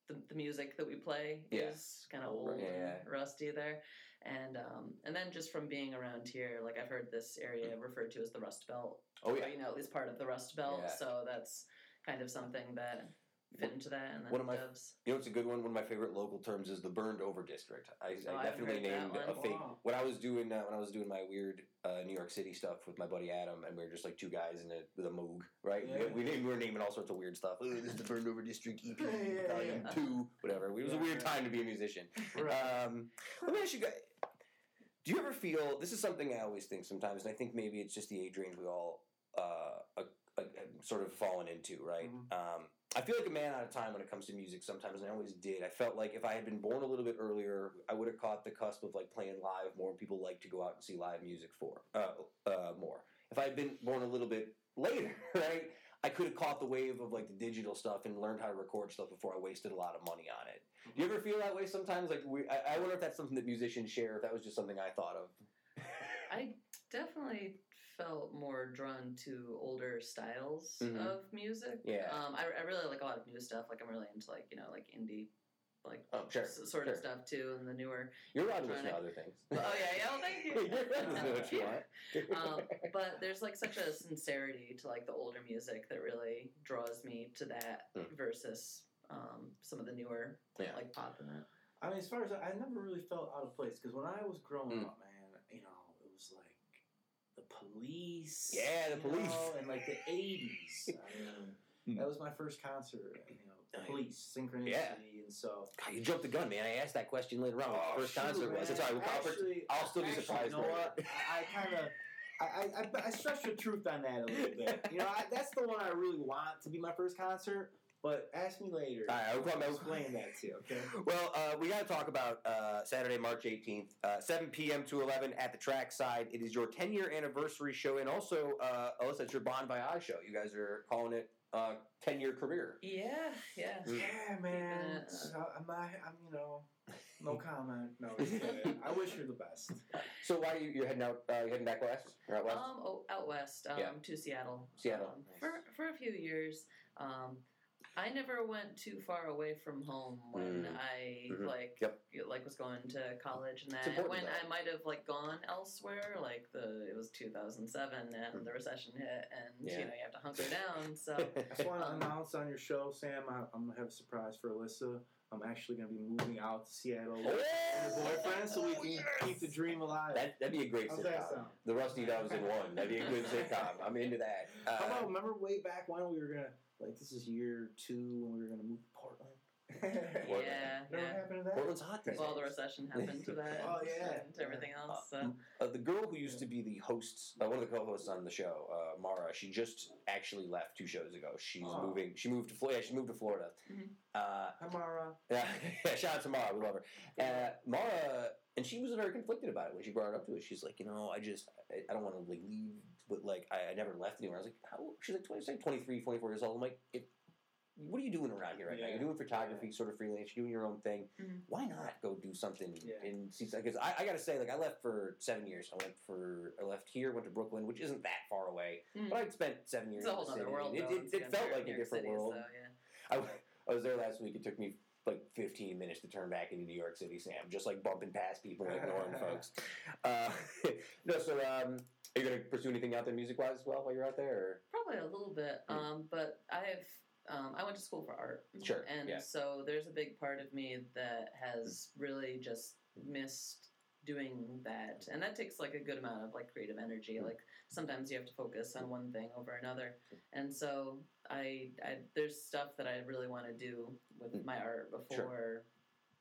F: the, the music that we play
A: Yeah.
F: is kind of old
A: Yeah.
F: and rusty there, and um, and then just from being around here, like I've heard this area referred to as the Rust Belt.
A: Oh yeah.
F: you know, at least part of the Rust Belt.
A: Yeah.
F: So that's kind of something that fit into that. And then
A: One of my-
F: doves.
A: You know, it's a good one. One of my favorite local terms is the burned over district. I,
F: Oh,
A: I
F: I
A: definitely
F: heard
A: named a
F: one.
A: fake.
E: Wow.
A: When I was doing uh, when I was doing my weird uh, New York City stuff with my buddy Adam, and we were just like two guys in a with a moog, right?
E: Yeah.
A: We, we, were naming all sorts of weird stuff. Oh, this is the burned over district EP
E: Yeah, yeah,
A: volume
F: yeah.
A: two, whatever. It was a weird
E: yeah.
A: time to be a musician.
E: Right.
A: Um, let me ask you guys. Do you ever feel this is something I always think sometimes, and I think maybe it's just the age range we all uh, uh, uh, sort of fallen into, right?
E: Mhm.
A: Um, I feel like a man out of time when it comes to music sometimes, and I always did. I felt like if I had been born a little bit earlier, I would have caught the cusp of like playing live more. People like to go out and see live music for uh, uh, more. If I had been born a little bit later, right, I could have caught the wave of like the digital stuff and learned how to record stuff before I wasted a lot of money on it. Do you ever feel that way sometimes? Like, we, I, I wonder if that's something that musicians share. If that was just something I thought of.
F: I definitely felt more drawn to older styles
A: Mhm.
F: of music.
A: Yeah.
F: Um, I, I really like a lot of new stuff. Like I'm really into like you know like indie, like
A: Oh, sure,
F: s- sort of stuff too, and the newer.
A: You're allowed to listen to other things.
F: Oh yeah, yeah. Well, thank you.
A: You're allowed to listen to what you want.
F: um, but there's like such a sincerity to like the older music that really draws me to that
A: Mm.
F: versus um, some of the newer
A: Yeah.
F: like pop and that.
E: I mean, as far as I, I never really felt out of place because when I was growing
A: Mm.
E: up, man, you know, it was like the police.
A: Yeah, the Police.
E: know, and like the '80s. I mean,
A: Mm.
E: that was my first concert. You know,
A: Oh,
E: police, synchronicity,
A: Yeah.
E: and so.
A: God, you jumped the gun, man. I asked that question later on. the first
E: Oh, shoot,
A: concert was.
E: man.
A: It's all right. I'll,
E: Actually-
A: I'll still be
E: actually,
A: surprised.
E: You know what? I, I kind of. I, I, I, I stretched the truth on that a little bit. You know, I, that's the one I really want to be my first concert. But ask me later.
A: All right, I'll come-
E: I'll explain that to you. Okay.
A: Well, uh, we got to talk about uh, Saturday, March 18th, uh, 7 p.m. to 11 at the trackside. It is your 10 year anniversary show, and also, uh, Alyssa, it's your Bon Voyage show. You guys are calling it uh, 10 year career.
F: Yeah, yeah.
A: Mm.
E: Yeah, man.
F: Keeping it, uh,
E: So, I'm, I, I'm, you know, no comment. No, just. I wish you the best.
A: So, why are you you're heading out? Uh, you're heading back west? Or out west?
F: Um, oh, out west, um,
A: Yeah.
F: to Seattle.
A: Seattle.
F: Um,
A: Nice.
F: for for a few years. Um, I never went too far away from home when
A: Mm.
F: I
A: Mhm.
F: like
A: Yep.
F: like was going to college and that.
A: important,
F: when
A: though.
F: I might have like gone elsewhere, like the it was 2007 and the recession hit, and
A: Mm. Yeah.
F: you know you have to hunker down. So
E: I just want to
F: Um,
E: announce on your show, Sam. I, I'm gonna have a surprise for Alyssa. I'm actually gonna be moving out to Seattle with
A: Oh,
E: your boyfriend, so we can
A: yes!
E: keep the dream alive.
A: That, that'd be a great
E: How's
A: sitcom. The Rusty Doves in one. That'd be a good sitcom. I'm into that. Uh,
E: How about remember way back when we were gonna like this is year two when we were gonna move to Portland.
F: yeah,
E: Never
F: yeah.
E: happened to that.
A: Portland's hot these
F: Well, the recession happened to that.
E: Oh, yeah.
F: and everything else. So.
A: Uh, the girl who used to be the host, uh, one of the co-hosts on the show, uh, Mara, she just actually left two shows ago. She's
E: Oh.
A: moving. She moved to Florida. Yeah, she moved to Florida.
F: Mhm.
A: Uh,
E: Hi, Mara.
A: yeah, yeah, shout out to Mara. We love her. Uh, Mara, and she was very conflicted about it when she brought it up to us. She's like, you know, I just, I, I don't want to like leave, but like, I, I never left anywhere. I was like, how? She's like, 20, she's 23, 24 years old. I'm like, it, what are you doing around here right now? You're doing photography, sort of freelance. You're doing your own thing.
F: Mhm.
A: Why not go do something
E: Yeah.
A: in Because I, I got to say, like, I left for seven years. I went for, I left here, went to Brooklyn, which isn't that far away.
F: Mhm.
A: But I'd spent seven years.
F: It's a whole other world.
A: It, it, it, felt like
F: New
A: a different
F: City,
A: world.
F: So, yeah.
A: I, I was there last week. It took me like 15 minutes to turn back into New York City, Sam. Just like bumping past people, and ignoring folks. Uh, no, so um, Are you going to pursue anything out there music wise as well while you're out there? Or?
F: Probably a little bit,
A: Mm.
F: um, but I've um, I went to school for art,
A: Sure,
F: and
A: yeah.
F: so there's a big part of me that has really just missed doing that, and that takes like a good amount of like creative energy.
A: Mm.
F: Like sometimes you have to focus on one thing over another, and so I, I there's stuff that I really want to do with
A: Mm.
F: my art before.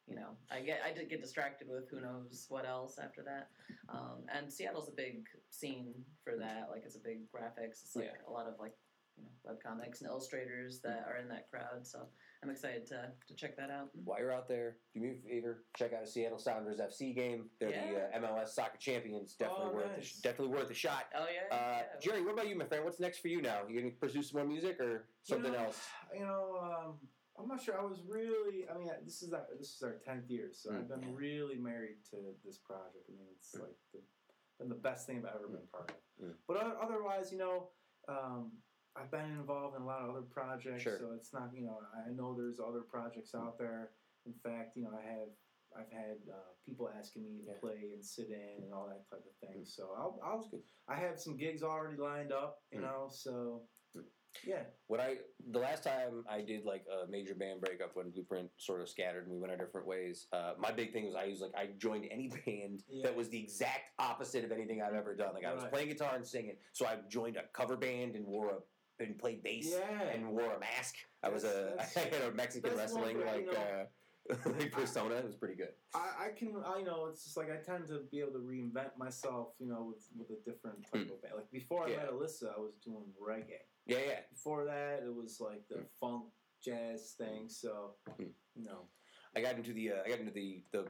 F: You know, I get I did get distracted with who knows what else after that, um, and Seattle's a big scene for that. Like it's a big graphics. It's like
A: Yeah.
F: a lot of like you know webcomics and illustrators that are in that crowd. So I'm excited to to check that out.
A: While you're out there, do me a favor, check out a Seattle Sounders FC game. They're
F: Yeah.
A: the uh, MLS soccer champions. Definitely
E: Oh,
A: worth
E: nice.
A: a, definitely worth a shot.
F: Oh yeah,
A: Uh,
F: yeah.
A: Jerry, what about you, my friend? What's next for you now? You gonna pursue some more music or something
E: you know,
A: else?
E: You know, um, I'm not sure. I was really. I mean, this is our, this is our tenth year, so
A: Mm,
E: I've been
A: yeah.
E: really married to this project. I mean, it's like the, been the best thing I've ever been part of.
A: Mm.
E: But otherwise, you know, um, I've been involved in a lot of other projects,
A: Sure.
E: so it's not. You know, I know there's other projects out there. In fact, you know, I have. I've had uh, people asking me to
A: Yeah.
E: play and sit in and all that type of thing.
A: Mm.
E: So I'll, I'll. I have some gigs already lined up, you
A: Mm.
E: know. So
A: Mm.
E: Yeah,
A: What I the last time I did like a major band breakup when Blueprint sort of scattered and we went our different ways. Uh, my big thing was I was like I joined any band
E: Yeah.
A: that was the exact opposite of anything I've ever done. Like I was
E: Right.
A: playing guitar and singing, so I joined a cover band and wore a and played bass
E: Yeah.
A: and wore a mask. I was a I had a Mexican
E: one
A: wrestling like
E: you know.
A: uh, like persona. It was pretty good.
E: I, I can, I know it's just like I tend to be able to reinvent myself, you know, with, with a different type of band. Like before I.
A: Yeah.
E: met Alyssa, I was doing reggae.
A: Yeah, yeah.
E: Before that, it was like the
A: Mm.
E: funk jazz thing. So,
A: Mm.
E: you know,
A: I got into the uh, I got into the the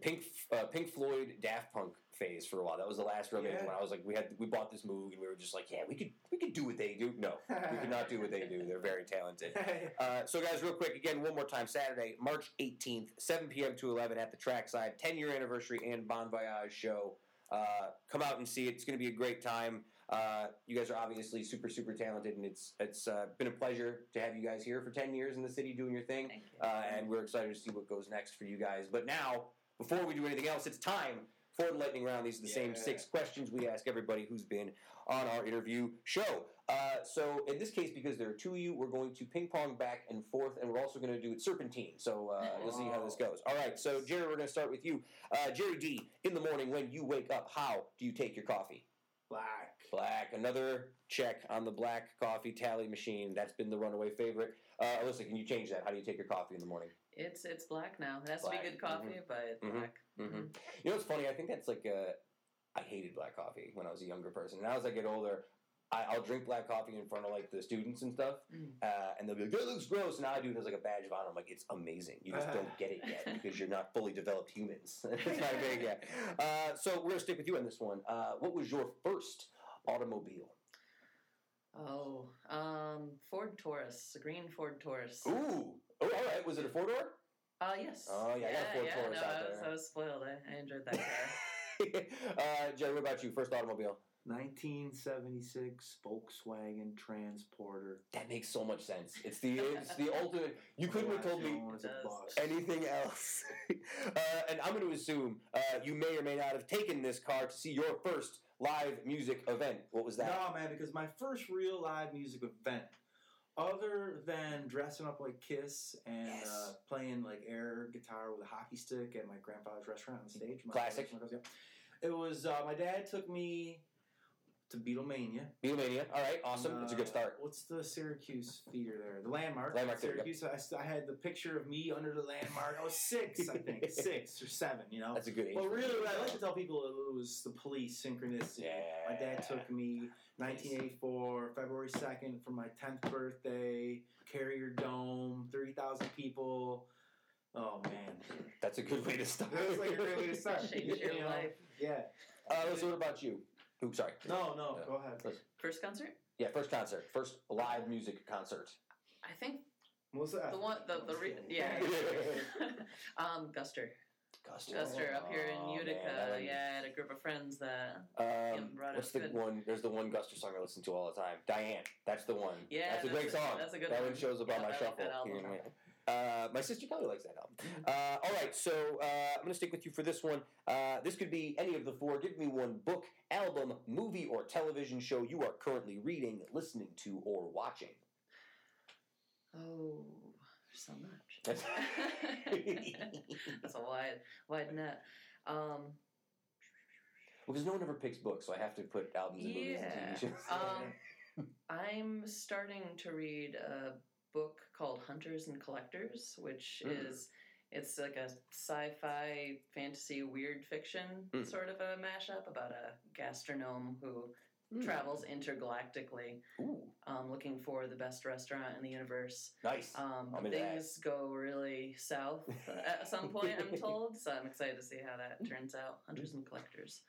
A: Pink uh, Pink Floyd Daft Punk phase for a while. That was the last real
E: Yeah.
A: when I was like we had we bought this Moog and we were just like yeah we could we could do what they do. No, we could not do what they do. They're very talented. Uh, so guys, real quick again, one more time. Saturday, March eighteenth, seven p.m. to eleven at the Trackside, ten year anniversary and Bon Voyage show. Uh, come out and see it. It's going to be a great time. Uh, you guys are obviously super super talented, and it's it's uh, been a pleasure to have you guys here for ten years in the city doing your thing.
F: Thank you.
A: Uh, and we're excited to see what goes next for you guys. But now, before we do anything else, it's time for the lightning round. These are the same six questions we ask everybody who's been on our interview show. Uh, so in this case, because there are two of you, we're going to ping pong back and forth, and we're also going to do it serpentine. So uh, we'll see how this goes. All right. So Jerry, we're going to start with you. Uh, Jerry Dee. In the morning when you wake up, how do you take your coffee?
E: black.
A: Black. Another check on the black coffee tally machine. That's been the runaway favorite. Uh, Alyssa, can you change that? How do you take your coffee in the morning?
F: It's it's black now. It has
A: Black.
F: to be good coffee, but it's
A: Mhm.
F: black.
A: Mhm.
F: Mhm.
A: You know what's funny? I think that's like uh, I hated black coffee when I was a younger person. Now as I get older, I, I'll drink black coffee in front of like the students and stuff,
F: Mm.
A: uh, and they'll be like, "That looks gross." And now I do it as like a badge of honor. I'm like, "It's amazing. You just don't get it yet because you're not fully developed humans. it's not big yet." Uh, so we're gonna stick with you on this one. Uh, what was your first automobile?
F: Oh, um, Ford Taurus, a green Ford Taurus.
A: Ooh. Oh, all right. Was it a four door?
F: Uh, yes.
A: Oh, yeah, I got a Ford
F: yeah,
A: Taurus
F: no,
A: out
F: I was,
A: there.
F: I was spoiled. I, I enjoyed that car.
A: uh, Jerry, what about you? First automobile?
E: 1976 Volkswagen Transporter.
A: That makes so much sense. It's the it's the ultimate. You couldn't have told me
E: Known as a
F: It does.
E: bus.
A: anything else. uh, and I'm going to assume uh, you may or may not have taken this car to see your first live music event. What was that?
E: No, man, because my first real live music event, other than dressing up like Kiss and
A: Yes.
E: uh, playing like air guitar with a hockey stick at my grandfather's restaurant on stage. my
A: Classic.
E: It was uh, my dad took me to Beatlemania.
A: Beatlemania. All right, awesome. That's a good
E: Uh,
A: start.
E: What's the Syracuse theater there? The landmark.
A: Landmark Theater, yep.
E: Syracuse. I, st- I had the picture of me under the landmark. I was six, I think, six or seven. You know.
A: That's a good age.
E: Well, really, what I like to tell people it was the police synchronicity.
A: Yeah.
E: My dad took me 1984, February 2nd, for my 10th birthday. Carrier Dome, 3,000 people. Oh man,
A: That's a good way to start.
E: that was like a great way to start.
F: Changed your
E: know?
F: life.
E: Yeah.
A: Uh, so what about you? Ooh, sorry.
E: No, no,
A: Yeah.
E: go ahead.
F: First concert?
A: Yeah, first concert, first live music concert.
F: I think
E: What's that?
F: the one, the, the re- yeah. um, Guster.
A: Guster.
F: Guster up here in
A: Oh,
F: Utica.
A: man, that one-
F: yeah, I had a group of friends that.
A: Um,
F: brought
A: what's
F: us
A: the
F: good.
A: one? There's the one Guster song I listen to all the time. Diane. That's the one.
F: Yeah,
A: that's a great
F: a-
A: song.
F: that's a good
A: that
F: one.
A: one shows up
F: Yeah,
A: on my
F: I like
A: shuffle.
F: that album.
A: Here in my- Uh, my sister Kelly likes that album. Uh, all right, so uh, I'm going to stick with you for this one. Uh, this could be any of the four. Give me one book, album, movie, or television show you are currently reading, listening to, or watching.
F: Oh, so much.
A: That's-
F: That's a wide, wide net. Um,
A: Because no one ever picks books, so I have to put albums and movies and
F: Yeah.
A: TV shows.
F: um, I'm starting to read a book called Hunters and Collectors, which
A: Mm.
F: is it's like a sci-fi fantasy weird fiction
A: Mm.
F: sort of a mashup about a gastronome who
A: Mm.
F: travels intergalactically, um, looking for the best restaurant in the universe.
A: nice.
F: Um,
A: I'm into that.
F: things go really south at some point, I'm told. So I'm excited to see how that turns out. Hunters and collectors.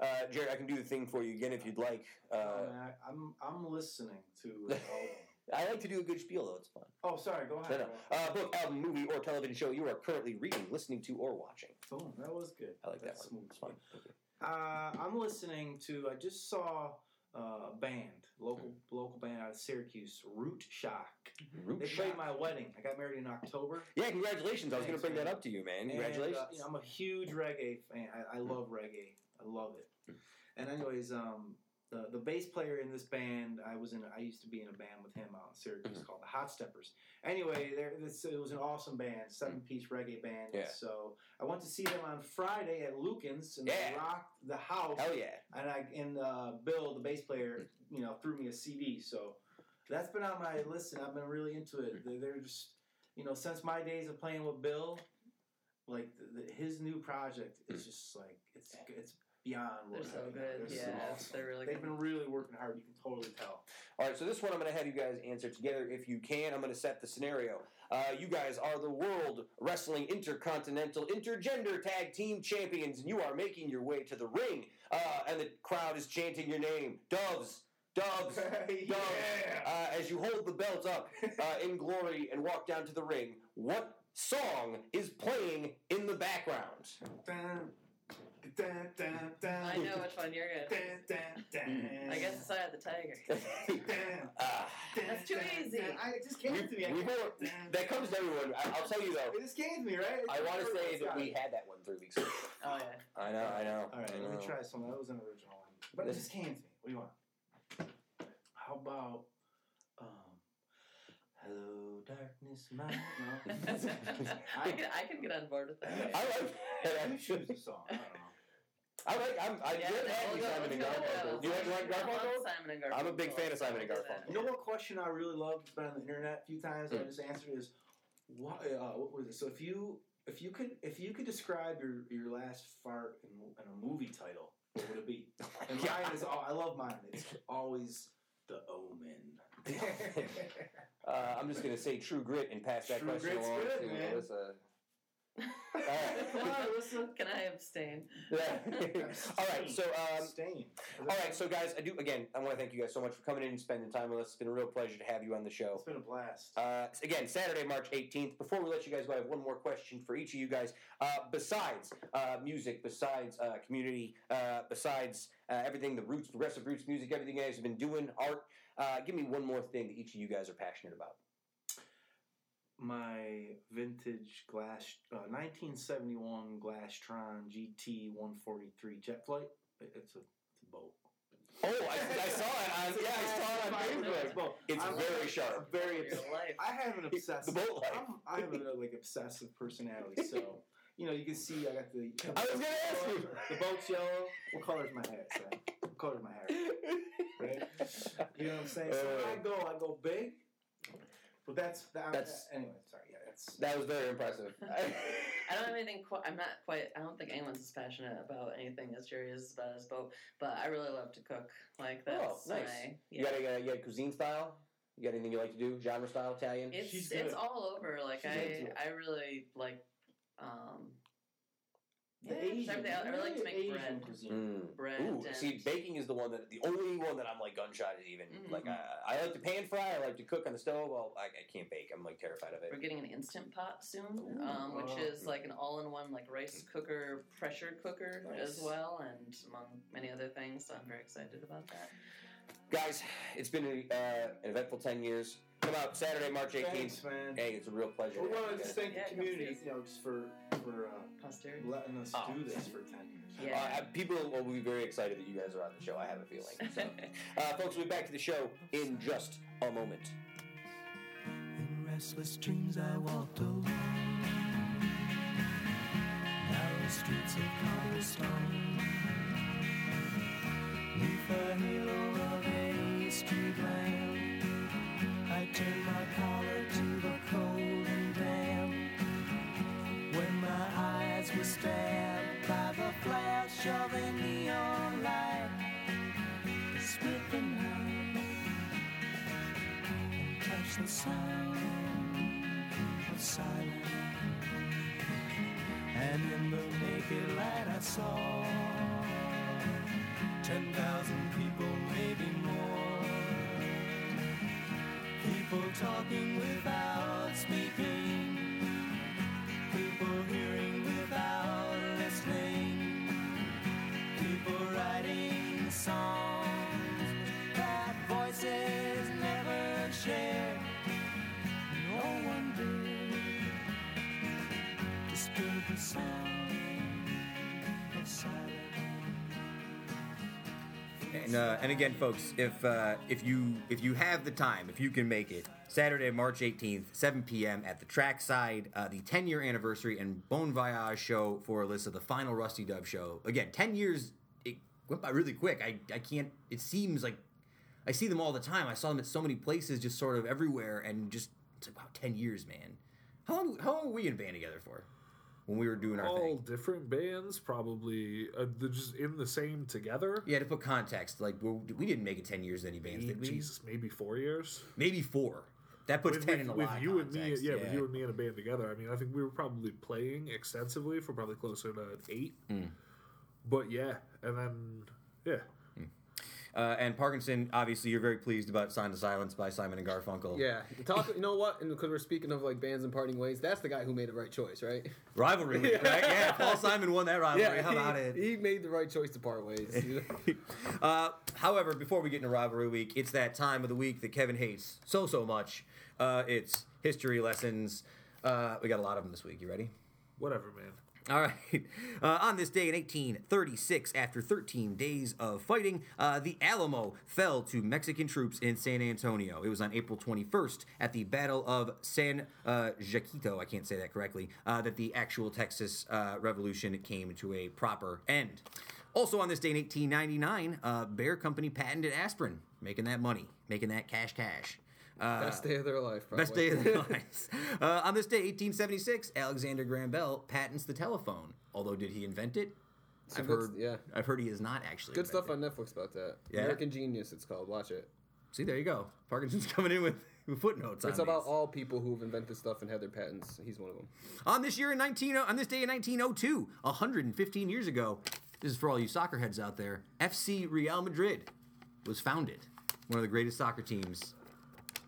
A: Uh, Jared, I can do the thing for you again if you'd like.
E: Oh,
A: Uh,
E: man, I, I'm I'm listening to the album.
A: I like to do a good spiel, though. It's fun.
E: Oh, sorry. Go
A: No,
E: ahead.
A: no. Uh, book, album, movie, or television show you are currently reading, listening to, or watching.
E: Boom. That was good.
A: I like that
E: That's
A: one.
E: smooth.
A: It's fun.
E: Uh, I'm listening to. I just saw uh, a band, local local band out of Syracuse, Root Shock.
A: Root
E: They
A: Shock.
E: played my wedding. I got married in October.
A: Yeah, congratulations. I was going to bring that up to you, man.
E: And,
A: Congratulations.
E: uh, you know, I'm a huge reggae fan. I, I love reggae. I love it. And anyways, um, the the bass player in this band, I was in. I used to be in a band with him out in Syracuse
A: Mhm.
E: called the Hot Steppers. Anyway, there this it was an awesome band, seven piece reggae band.
A: Yeah.
E: So I went to see them on Friday at Lucan's and
A: Yeah.
E: they rocked the house.
A: Hell yeah.
E: And I and uh, Bill, the bass player, you know, threw me a CD. So that's been on my list, and I've been really into it. They're, they're just, you know, since my days of playing with Bill, like the, the, his new project is just like it's it's beyond.
F: They're so good.
E: They're
F: yeah,
E: awesome.
F: they're really.
E: They've
F: good.
E: been really working hard. You can totally tell.
A: All right, so this one I'm going to have you guys answer together if you can. I'm going to set the scenario. Uh, you guys are the World Wrestling Intercontinental Intergender Tag Team Champions, and you are making your way to the ring, uh, and the crowd is chanting your name, Doves, Doves, Doves.
E: Yeah.
A: Uh, as you hold the belt up uh, in glory and walk down to the ring, what song is playing in the background?
E: Dun, dun, dun, dun,
F: I know which one you're
E: dun,
F: gonna.
E: dun, dun.
F: I guess it's Eye of the Tiger. That's too
E: dun,
F: easy.
E: dun. I it just came
A: we,
E: to me. I
A: we
E: can't- dun,
A: that comes to everyone. I, I'll tell you though.
E: It just came to me, right?
A: I want to say that we had that one three weeks ago.
F: Oh yeah.
A: I know, I know.
E: All right,
A: I
E: let me try some. That was an original one, but it just came to me. What do you want? How about, um, "Hello, darkness, my"? No.
F: I can I can get on board with that.
A: I like that.
E: You choose the song. I don't know.
A: I like. I'm. I
F: Yeah,
A: did
F: no,
A: have you Simon and
F: we'll go with
A: Garfunkel. you like, you like
F: I love
A: Garfunkel?
F: Simon and Garfunkel.
A: I'm a big fan of Simon and
F: We'll do that.
A: Garfunkel.
E: You know what question I really love? It's been on the internet a few times. I
A: Hmm.
E: just answered is, what? Uh, what was it? So if you if you could if you could describe your your last fart in, in a movie title, what would it be? And
A: Yeah.
E: mine is. al- I love mine. It's always the Omen.
A: Uh, I'm just gonna say True Grit and pass that
E: True
A: question
E: Grit's
A: along
E: good,
A: to
E: man.
A: Alyssa.
E: Come on,
F: Can I abstain?
A: Yeah. all right. So. Um, all right. So guys, I do again. I want to thank you guys so much for coming in and spending time with us. It's been a real pleasure to have you on the show.
E: It's been a blast.
A: Uh, again, Saturday, March 18th. Before we let you guys go, I have one more question for each of you guys. Uh, besides uh, music, besides uh, community, uh, besides uh, everything, the roots, progressive roots music, everything you guys have been doing, art, uh, give me one more thing that each of you guys are passionate about.
E: My vintage glass, uh, 1971 Glastron GT 143 jet flight. It's a, it's a boat.
A: Oh, I, I saw it on, yeah, I saw it on Facebook.
E: boat.
A: It's
E: I'm
A: very sharp.
E: I'm very
F: Your
E: I have an obsessive.
A: The boat life.
E: I'm, I have a like obsessive personality. So you know, you can see I got the.
A: I was gonna ask you.
E: The boat's yellow. What color is my hair? Sam? What color is my hair? Right. You know what I'm saying? So when I go, I go big. But that's that.
A: That's-
E: anyway. Sorry. Yeah. That's.
A: That was very impressive.
F: I don't have anything. Qu- I'm not quite. I don't think anyone's as passionate about anything as Jerry is about his boat. But I really love to cook. Like that's
A: Oh, nice.
F: my.
A: You got a, uh, you got a cuisine style? You got anything you like to do? Genre style, Italian?
F: It's
E: She's
F: it's all over. Like
E: She's
F: I. I really like. Um,
E: The
F: yeah,
E: Asian,
F: everything. I really like to make
E: Asian
F: bread.
E: Cuisine.
A: Mm.
F: Bread
A: Ooh,
F: and
A: see, baking is the one that the only one that I'm like gunshot at even.
F: Mhm.
A: Like I, I like to pan fry. I like to cook on the stove. Well, I, I can't bake. I'm like terrified of it.
F: We're getting an instant pot soon, um, which
E: Oh.
F: is like an all-in-one like rice cooker, pressure cooker as well, and among many other things. So I'm very excited about that.
A: Guys, it's been a, uh, an eventful ten years.
D: come out Saturday, March 18th.
E: Thanks, man.
D: Hey, it's a real pleasure.
E: We
D: to
E: want to
D: guys.
E: thank the
F: come
E: community,
F: us.
E: you know, just for for uh,
F: Posterity.
E: letting us
D: Oh,
E: do this for ten years.
F: Yeah.
D: Uh, people will be very excited that you guys are on the show. I have a feeling. So, uh, folks, we'll be back to the show in just a moment.
G: In restless dreams I walked along Narrow streets of cobblestone Neath the halo of a street lamp I turned my collar to the cold and damp When my eyes were stabbed by the flash of a neon light Split the night and touch the sound of silence. And in the naked light I saw ten thousand people, maybe more. People talking without speaking. People hearing without listening. People writing songs that voices never share. No one did disturb the sound of silence.
A: And, uh, and again, folks, if uh, if you if you have the time, if you can make it, Saturday, March 18th, 7 p.m. at the Trackside, uh, the 10 year anniversary and Bon Voyage show for Alyssa, the final Rusty Dove show. Again, 10 years, it went by really quick. I, I can't, it seems like I see them all the time. I saw them at so many places, just sort of everywhere, and just, it's like, wow, 10 years, man. How long, how long were we in band together for? When we were doing our
B: All
A: thing?
B: different bands, probably uh, they're just in the same together.
A: Yeah, to put context, like we we didn't make it ten years in any bands, did we?
B: Jesus, maybe four years.
A: Maybe four. That puts
B: with,
A: ten
B: with,
A: in a
B: with
A: lot of
B: you and me,
A: context,
B: yeah, with you and me in a band together. I mean, I think we were probably playing extensively for probably closer to eight.
A: Mm.
B: But yeah, and then yeah,
A: Uh, and Parkinson, obviously, you're very pleased about "Sound of Silence" by Simon and Garfunkel.
C: Yeah, talk. You know what? And because we're speaking of like bands and parting ways, that's the guy who made the right choice, right?
A: rivalry, week, right? Yeah, Paul Simon won that rivalry. How
C: he,
A: about it?
C: He made the right choice to part ways.
A: Uh, however, before we get into rivalry week, it's that time of the week that Kevin hates so so much. Uh, it's history lessons. Uh, we got a lot of them this week. You ready?
B: whatever, man.
A: All right. Uh, on this day in 1836, after 13 days of fighting, uh, the Alamo fell to Mexican troops in San Antonio. It was on April 21st at the Battle of San uh, Jacinto, I can't say that correctly, uh, that the actual Texas uh, Revolution came to a proper end. Also on this day in 1899, uh, Bayer Company patented aspirin, making that money, making that cash cash. Uh,
C: Best day of their life. Probably.
A: Best day of their lives. Uh, on this day, 1876, Alexander Graham Bell patents the telephone. Although, did he invent it?
C: Some
A: I've heard.
C: yeah.
A: I've heard he is not actually.
C: Good stuff on Netflix about that.
A: Yeah?
C: American Genius, it's called. Watch it.
A: See, there you go. Parkinson's coming in with, with footnotes.
C: It's about
A: these.
C: all people who've invented stuff and had their patents. He's one of them.
A: On this year in 19, on this day in 1902, 115 years ago. This is for all you soccer heads out there. FC Real Madrid was founded. One of the greatest soccer teams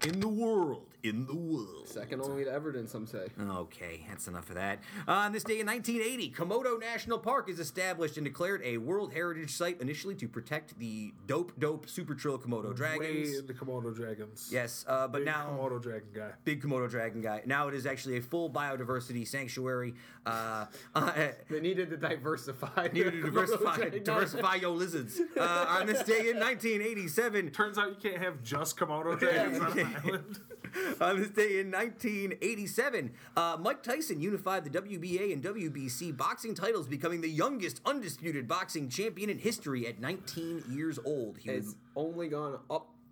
A: in the world. In the world.
C: Second only to Everton, some say.
A: Okay, that's enough of that. Uh, on this day in 1980, Komodo National Park is established and declared a World Heritage Site initially to protect the dope, dope Super Trill Komodo dragons.
B: Way
A: dragons.
B: into Komodo dragons.
A: Yes, uh, but
B: Big
A: now
B: Komodo dragon guy.
A: big Komodo dragon guy. Now it is actually a full biodiversity sanctuary. Uh, uh,
C: They needed to diversify.
A: needed to diversify, diversify your lizards. Uh, on this day in 1987,
B: Turns out you can't have just Komodo dragons on an island.
A: on this day in 1987, uh, Mike Tyson unified the WBA and WBC boxing titles, becoming the youngest undisputed boxing champion in history at 19 years old. He was
C: only gone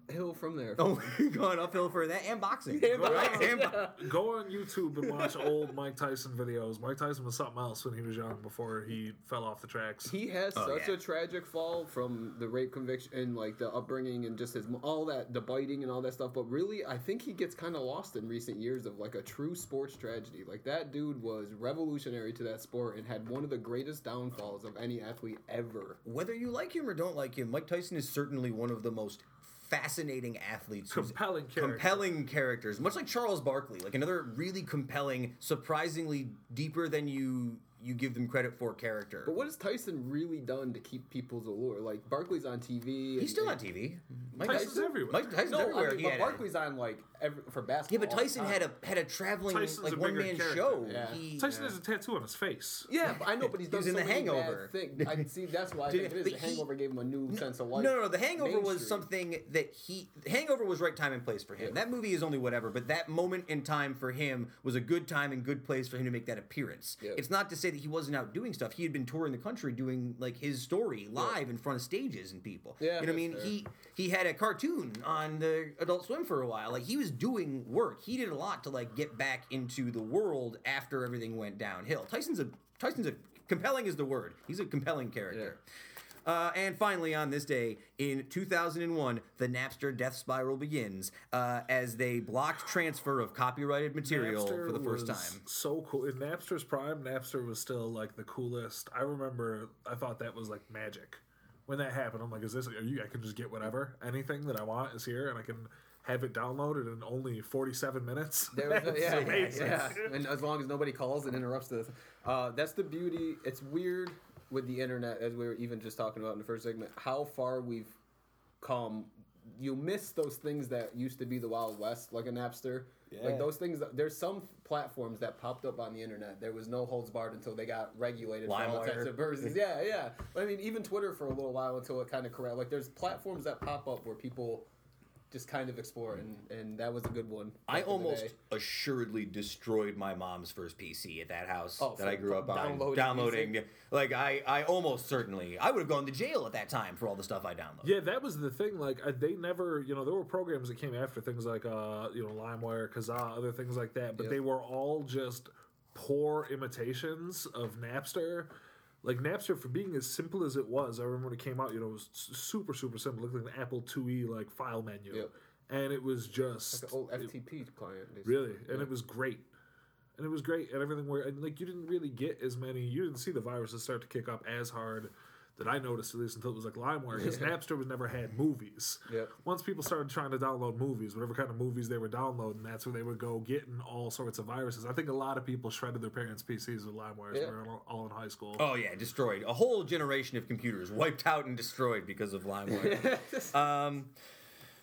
C: uphill from there.
A: Oh only going uphill for that and boxing.
C: And
A: right? And bo-
B: Go on YouTube and watch old Mike Tyson videos. Mike Tyson was something else when he was young before he fell off the tracks.
C: He has
A: Oh,
C: such
A: yeah.
C: a tragic fall from the rape conviction and like the upbringing and just his all that the biting and all that stuff. But really, I think he gets kind of lost in recent years of like a true sports tragedy. Like that dude was revolutionary to that sport and had one of the greatest downfalls of any athlete ever.
A: Whether you like him or don't like him, Mike Tyson is certainly one of the most fascinating athletes.
B: Compelling character.
A: Compelling characters, much like Charles Barkley, like another really compelling, surprisingly deeper than you you give them credit for character.
C: But what has Tyson really done to keep people's allure? Like Barkley's on TV.
A: He's
C: and-
A: still on TV. Mike
B: Tyson's
A: Tyson-
B: everywhere.
A: Mike Tyson's
C: No,
A: everywhere.
C: I mean,
A: He
C: but
A: had-
C: Barkley's on like every, for
A: yeah, but Tyson had a had a traveling
B: Tyson's
A: like
B: a
A: one
B: bigger
A: man
B: character.
A: show.
C: Yeah.
A: He,
B: Tyson
A: yeah.
B: has a tattoo on his face.
C: Yeah, but I know, but he's
A: He
C: done
A: was
C: so
A: in The
C: many
A: Hangover.
C: Bad things. I can see that's why I think it is.
A: but
C: The
A: he-
C: Hangover gave him a new sense of life.
A: No, no, no. The Hangover was
C: Mainstream.
A: something that he. Hangover was right time and place for him.
C: Yeah.
A: That movie is only whatever, but that moment in time for him was a good time and good place for him to make that appearance.
C: Yeah.
A: It's not to say that he wasn't out doing stuff. He had been touring the country doing like his story live in front of stages and people.
C: Yeah,
A: you know what I mean?
C: that's fair.
A: He he had a cartoon on the Adult Swim for a while. Like he was doing work. He did a lot to like get back into the world after everything went downhill. Tyson's a Tyson's a compelling is the word. He's a compelling character. Uh, and finally, on this day in 2001, the Napster death spiral begins uh, as they blocked transfer of copyrighted material
B: Napster
A: for the first time.
B: So cool. In Napster's prime, Napster was still like the coolest. I remember I thought that was like magic. When that happened, I'm like, is this are you I can just get whatever, anything that I want is here and I can have it downloaded in only 47 minutes.
C: There was a,
B: That's
C: yeah, yeah,
B: amazing.
C: yeah, and as long as nobody calls and interrupts this, uh, that's the beauty. It's weird with the internet, as we were even just talking about in the first segment, how far we've come. You miss those things that used to be the Wild West, like a Napster.
A: Yeah.
C: Like those things. There's some platforms that popped up on the internet. There was no holds barred until they got regulated. for all
A: LimeWire.
C: intents and purposes. Yeah, yeah. I mean, even Twitter for a little while until it kind of correct. Like there's platforms that pop up where people just kind of explore, and and that was a good one.
A: I
C: back in the
A: almost assuredly destroyed my mom's first PC at that house
C: Oh,
A: that I grew up on.
C: downloading
A: Downloading,
C: music?
A: like I, I almost certainly, I would have gone to jail at that time for all the stuff I downloaded.
B: Yeah, that was the thing. Like, uh, they never, you know, there were programs that came after things like, uh, you know, LimeWire, Kazaa, other things like that, but
C: Yep.
B: they were all just poor imitations of Napster. Like Napster, for being as simple as it was, I remember when it came out. You know, it was super, super simple. It looked like an Apple IIe like file menu,
C: Yep.
B: and it was just
C: Like an old
B: it-
C: FTP client. basically.
B: Really, and it was great, and it was great, and everything where and like you didn't really get as many. You didn't see the viruses start to kick up as hard that I noticed at least until it was like LimeWire because Napster was never had movies.
C: Yep.
B: Once people started trying to download movies, whatever kind of movies they were downloading, that's where they would go getting all sorts of viruses. I think a lot of people shredded their parents' PCs with LimeWires.
C: Yeah.
B: when we were all, all in high school.
A: Oh yeah, destroyed. A whole generation of computers wiped out and destroyed because of LimeWire. um,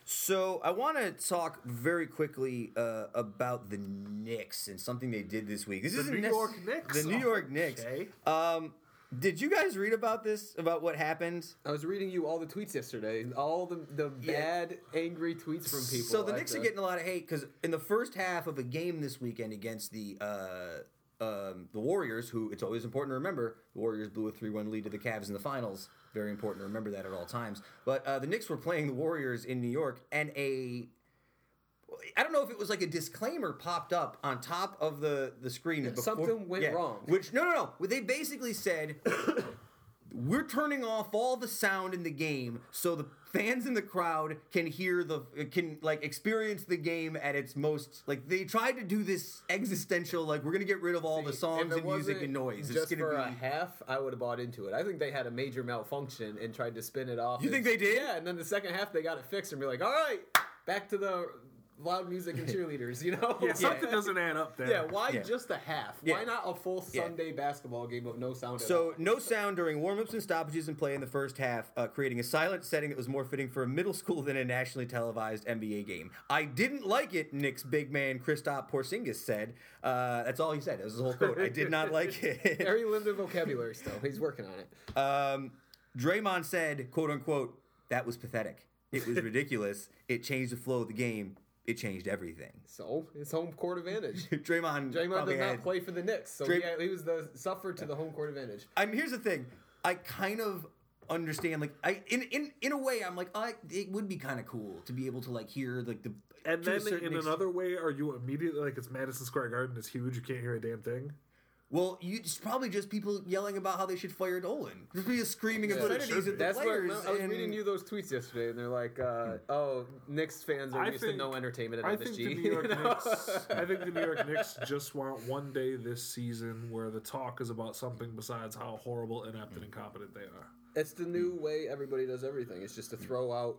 A: so I want to talk very quickly uh, about the Knicks and something they did this week. This
B: The
A: isn't
B: New
A: necess-
B: York Knicks?
A: The New York Knicks.
B: Okay.
A: Um, did you guys read about this? About what happened?
C: I was reading you all the tweets yesterday, all the the
A: Yeah.
C: bad, angry tweets from people.
A: So the Knicks are getting a lot of hate because in the first half of a game this weekend against the uh, um, the Warriors, who it's always important to remember, the Warriors blew a three-one lead to the Cavs in the finals. Very important to remember that at all times. But uh, the Knicks were playing the Warriors in New York, and a I don't know if it was like a disclaimer popped up on top of the the screen. before-
C: something went wrong.
A: Which no, no, no. What They basically said we're turning off all the sound in the game so the fans in the crowd can hear the can like experience the game at its most like they tried to do this existential like we're gonna get rid of all the songs and music and noise
C: Just
A: it's
C: for
A: be
C: a half, I would have bought into it. I think they had a major malfunction and tried to spin it off.
A: You
C: as-
A: think they did?
C: Yeah, and then the second half they got it fixed and be like, all right, back to the loud music and cheerleaders. You know?
B: Yeah, something doesn't add up there.
C: Yeah, why
A: Yeah.
C: just a half?
A: Yeah.
C: Why not a full
A: Yeah.
C: Sunday basketball game of no sound at
A: so
C: all?
A: no sound during warm-ups and stoppages and play in the first half uh, creating a silent setting that was more fitting for a middle school than a nationally televised nba game i didn't like it Knicks' big man Kristaps porzingis said uh, that's all he said that was his whole quote i did not like it
C: Very limited vocabulary still. He's working on it.
A: Um, Draymond said, "quote unquote," that was pathetic. It was ridiculous. It changed the flow of the game. It changed everything.
C: So it's home court advantage.
A: Draymond,
C: Draymond
A: probably
C: does not
A: had-
C: play for the Knicks, so
A: Dray-
C: he, he was the suffered to the home court advantage.
A: I mean, here's the thing. I kind of understand. Like, I in in in a way, I'm like, I it would be kind of cool to be able to like hear like the.
B: And then in
A: ex-
B: another way, are you immediately like it's Madison Square Garden? It's huge. You can't hear a damn thing.
A: Well, you it's probably just people yelling about how they should fire Dolan. Just be screaming
C: Yeah.
A: obscenities at the
C: That's what
A: players.
C: I was
A: and-
C: reading you those tweets yesterday, and they're like, uh, "Oh, Knicks fans are
B: I
C: used to no entertainment at
B: I
C: MSG."
B: think the New York? Knicks. I think the New York Knicks just want one day this season where the talk is about something besides how horrible, inept, and incompetent they are.
C: it's the new way everybody does everything. It's just to throw out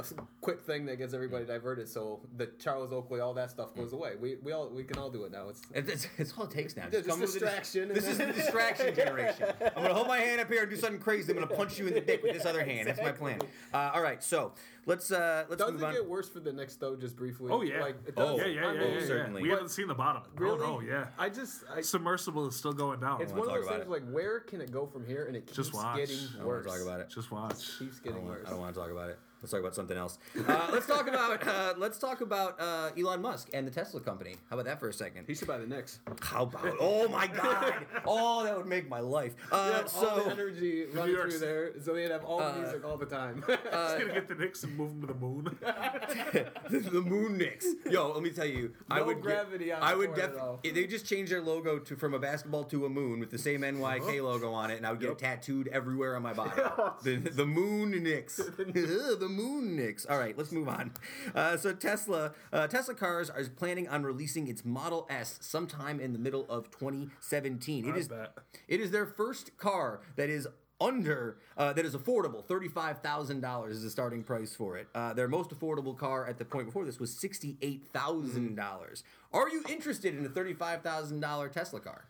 C: a s- quick thing that gets everybody diverted. So the Charles Oakley, all that stuff goes away. We we all we can all do it now. It's
A: It's, it's, it's all it takes now.
C: Just
A: come with a
C: distraction and
A: This is the distraction generation. I'm gonna hold my hand up here and do something crazy. I'm gonna punch you in the dick with this other hand. That's my plan. Uh, all right, so let's uh, let's
C: does
A: move
C: it
A: on.
C: get worse for the next though? Just briefly.
B: Oh yeah.
C: Like, it
A: Oh,
C: does.
B: yeah, yeah,
C: I
B: yeah, yeah, yeah.
A: certainly.
B: We haven't seen the bottom.
C: Really?
B: Oh no, yeah.
C: I just I,
B: Submersible is still going down.
C: it's one of
A: talk
C: those
A: about
C: things like where can it go from here? And it keeps
B: Just watch.
C: getting
A: I don't
C: worse.
A: want to talk about it.
B: Just watch.
C: Keeps getting
A: don't,
C: worse.
A: I don't want to talk about it. Let's talk about something else. Uh, let's talk about uh, let's talk about uh, Elon Musk and the Tesla company. How about that for a second?
C: He should buy the Knicks.
A: How about? Oh my God! Oh, that would make my life. Uh,
C: Have all the
A: so
C: energy running
B: York
C: through
B: City.
C: there, so they'd have all the
A: Uh,
C: music all the time.
B: Just gonna get the Knicks and move them to the moon.
A: the Moon Knicks. Yo, let me tell you, I
C: No
A: would get-
C: gravity on
A: I
C: the
A: would
C: court at
A: definitely. They just changed their logo to from a basketball to a moon with the same NYK logo on it, and I would get it tattooed everywhere on my body. the, the Moon Knicks. the Moon Knicks. All right, let's move on. Uh, so Tesla, uh, Tesla cars are planning on releasing its Model S sometime in the middle of 2017. It
B: I
A: is
B: bet.
A: it is their first car that is under uh, that is affordable. Thirty-five thousand dollars is the starting price for it. Uh, their most affordable car at the point before this was sixty-eight thousand dollars. Are you interested in a thirty-five thousand dollar Tesla car?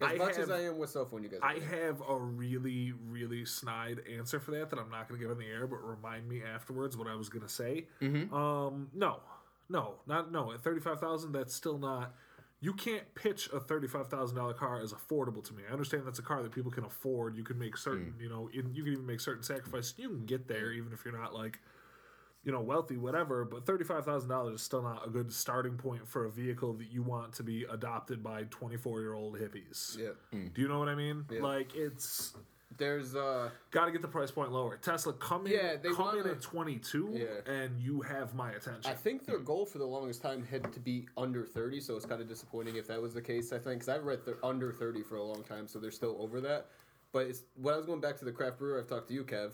C: As
B: I
C: much as I am with cell phone, you guys.
B: I have a really, really snide answer for that that I'm not going to give in the air, but remind me afterwards what I was going to say. Mm-hmm. Um, no, no, not no. At thirty five thousand, that's still not. You can't pitch a thirty five thousand dollar car as affordable to me. I understand that's a car that people can afford. You can make certain, mm. you know, in, you can even make certain sacrifices. You can get there mm. even if you're not like you know, wealthy, whatever, but thirty-five thousand dollars is still not a good starting point for a vehicle that you want to be adopted by twenty-four-year-old hippies.
C: Yeah.
B: Do you know what I mean?
C: Yeah.
B: Like it's
C: There's uh
B: got to get the price point lower. Tesla, come in,
C: Yeah, they
B: come
C: wanna-
B: at twenty-two,
C: Yeah.
B: and you have my attention.
C: I think their goal for the longest time had to be under 30, so it's kind of disappointing if that was the case. I think because I've read they're under 30 for a long time, so they're still over that. But it's, when I was going back to the craft brewer, I've talked to you, Kev.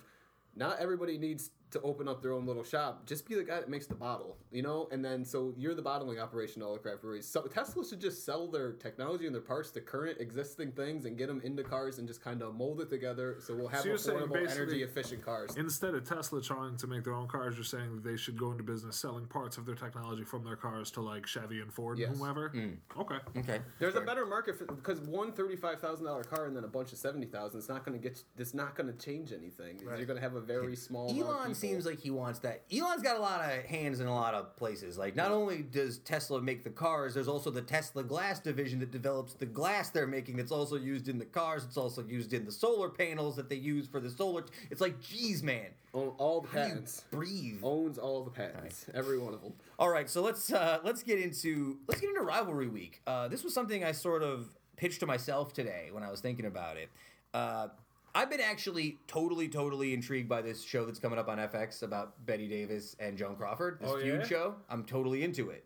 C: Not everybody needs to open up their own little shop. Just be the guy that makes the bottle, you know. And then so you're the bottling operation to all the craft breweries. So Tesla should just sell their technology and their parts to current existing things and get them into cars and just kind of mold it together. So we'll have
B: So
C: affordable, energy efficient cars.
B: Instead of Tesla trying to make their own cars, you're saying that they should go into business selling parts of their technology from their cars to like Chevy and Ford
C: Yes.
B: and whoever. Hmm. Okay.
A: Okay,
C: There's a better market for because one thirty-five thousand dollar car and then a bunch of seventy thousand. It's not going to get. It's not going to change anything. You're going to have a very small. amount
A: Elon
C: people.
A: Seems like he wants that. Elon's got a lot of hands in a lot of places. Like, not only does Tesla make the cars, there's also the Tesla Glass division that develops the glass they're making. That's also used in the cars. It's also used in the solar panels that they use for the solar. It's like, geez, man,
C: Own all the
A: how do you
C: patents.
A: breathe.
C: Owns all the patents. Every one of them.
A: All right, so let's uh, let's get into let's get into rivalry week. Uh, this was something I sort of pitched to myself today when I was thinking about it. Uh, I've been actually totally, totally intrigued by this show that's coming up on FX about Bette Davis and Joan Crawford. This
B: Oh,
A: feud
B: yeah?
A: show. I'm totally into it.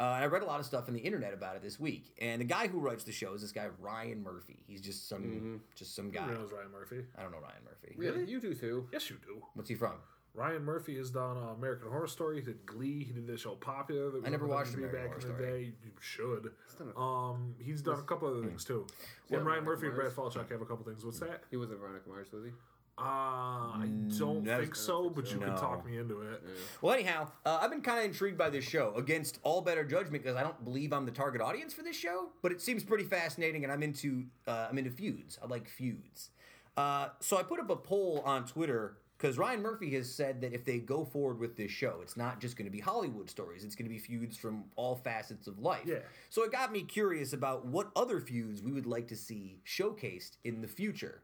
A: Uh, and I read a lot of stuff on the internet about it this week. And the guy who writes the show is this guy Ryan Murphy. He's just some just some guy.
B: Who knows Ryan Murphy?
A: I don't know Ryan Murphy.
C: Really? You do too.
B: Yes, you do.
A: What's he from?
B: Ryan Murphy has done uh, American Horror Story. He did Glee. He did the show Popular. That
A: I never watched
B: MTV
A: American
B: back
A: Horror
B: in the
A: Story.
B: day. You should.
C: a-
B: Um, he's done a couple other things too.
C: Yeah,
B: And Ryan
C: Veronica
B: Murphy and Brad
C: Mars.
B: Falchuk have a couple things. What's that?
C: He wasn't Veronica Mars, was he?
B: Uh, I don't
A: No.
B: think so, but you
A: No.
B: can talk me into it.
A: Well, anyhow, uh, I've been kind of intrigued by this show against all better judgment because I don't believe I'm the target audience for this show, but it seems pretty fascinating, and I'm into uh, I'm into feuds. I like feuds. Uh, so I put up a poll on Twitter because Ryan Murphy has said that if they go forward with this show, it's not just going to be Hollywood stories; it's going to be feuds from all facets of life.
B: Yeah.
A: So it got me curious about what other feuds we would like to see showcased in the future.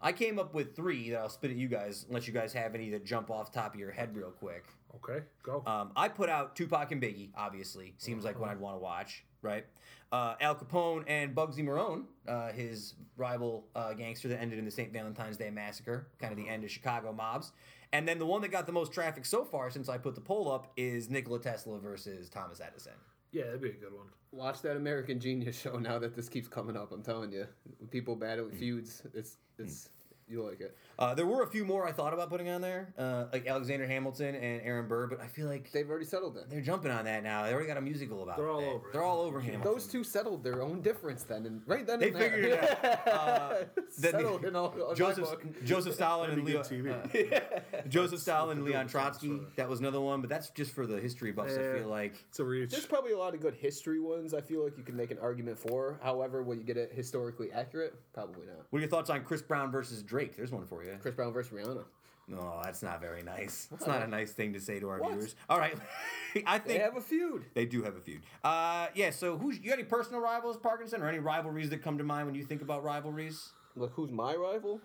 A: I came up with three that I'll spit at you guys, unless you guys have any that jump off top of your head real quick.
B: Okay, go.
A: Um, I put out Tupac and Biggie, obviously. Seems like one I'd want to watch, right? Uh, Al Capone and Bugsy Marone, uh, his rival uh, gangster that ended in the St. Valentine's Day Massacre, kind of the end of Chicago mobs. And then the one that got the most traffic so far since I put the poll up is Nikola Tesla versus Thomas Edison.
B: yeah, that'd be a good one.
C: Watch that American Genius show now that this keeps coming up. I'm telling you, when people battle
A: Hmm.
C: feuds, it's it's you like it.
A: Uh, there were a few more I thought about putting on there, uh, like Alexander Hamilton and Aaron Burr, but I feel like
C: They've already settled it.
A: they're jumping on that now. They already got a musical about
B: They're all
A: it.
B: over.
A: They're all over Hamilton.
C: Those two settled their own difference then, and right then
A: They
C: and there.
A: figured it out. Uh, then
C: settled in all, on
A: Joseph. Joseph Stalin and
B: That'd be
A: Leo, uh, Joseph Stalin and Leon Trotsky. That was another one, but that's just for the history buffs. I feel like
B: It's a reach.
C: There's probably a lot of good history ones. I feel like you can make an argument for. However, will you get it historically accurate? Probably not.
A: What are your thoughts on Chris Brown versus Drake? There's one for you.
C: Chris Brown versus Rihanna.
A: No, that's not very nice. That's not a nice thing to say to our
C: What?
A: viewers. All right, I think
C: They
A: think
C: have a feud.
A: they do have a feud. Uh, yeah. So, who's you got any personal rivals, Parkinson, or any rivalries that come to mind when you think about rivalries?
C: Look, who's my rival?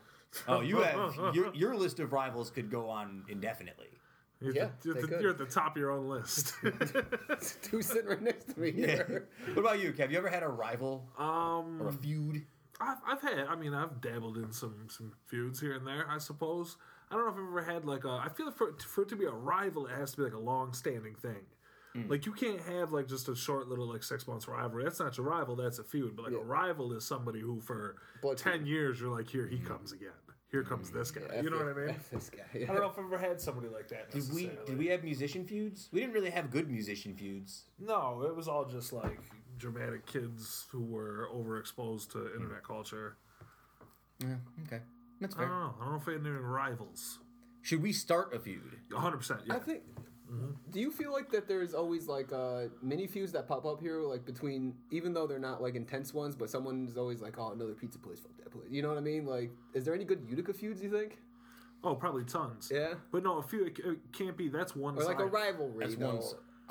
A: Oh, you have your, your list of rivals could go on indefinitely.
B: You're,
C: Yeah,
B: the, you're,
C: they
B: the,
C: could.
B: you're at the top of your own list.
C: Two sitting right next to me here.
A: What about you, Kev? You ever had a rival
B: um,
A: or a feud?
B: I've, I've had. I mean, I've dabbled in some some feuds here and there. I suppose. I don't know if I've ever had like a. I feel for for it to be a rival, it has to be like a long standing thing.
C: Hmm.
B: Like you can't have like just a short little like six months rivalry. That's not your rival. That's a feud. But like
C: Yeah.
B: a rival is somebody who for
C: Blood
B: ten years you're like, here he comes again. Here comes this guy.
C: F
B: you know
C: it-
B: what I mean?
C: This guy.
B: I don't know if I've ever had somebody like that.
A: Did we did we have musician feuds? We didn't really have good musician feuds.
B: No, it was all just like dramatic kids who were overexposed to internet culture.
A: Yeah, okay, that's
B: I
A: fair.
B: don't know. I don't know if we had any rivals.
A: Should we start a feud?
B: 100%. Yeah.
C: I think. Do you feel like that there's always like uh, mini feuds that pop up here, like between even though they're not like intense ones, but someone's always like, oh, another pizza place, fuck that place. You know what I mean? Like, is there any good Utica feuds? You think?
B: Oh, probably tons.
C: Yeah.
B: But no, a few it, it can't be. That's one
C: Or like a
B: side.
C: rivalry?
A: That's
C: you know?
A: one.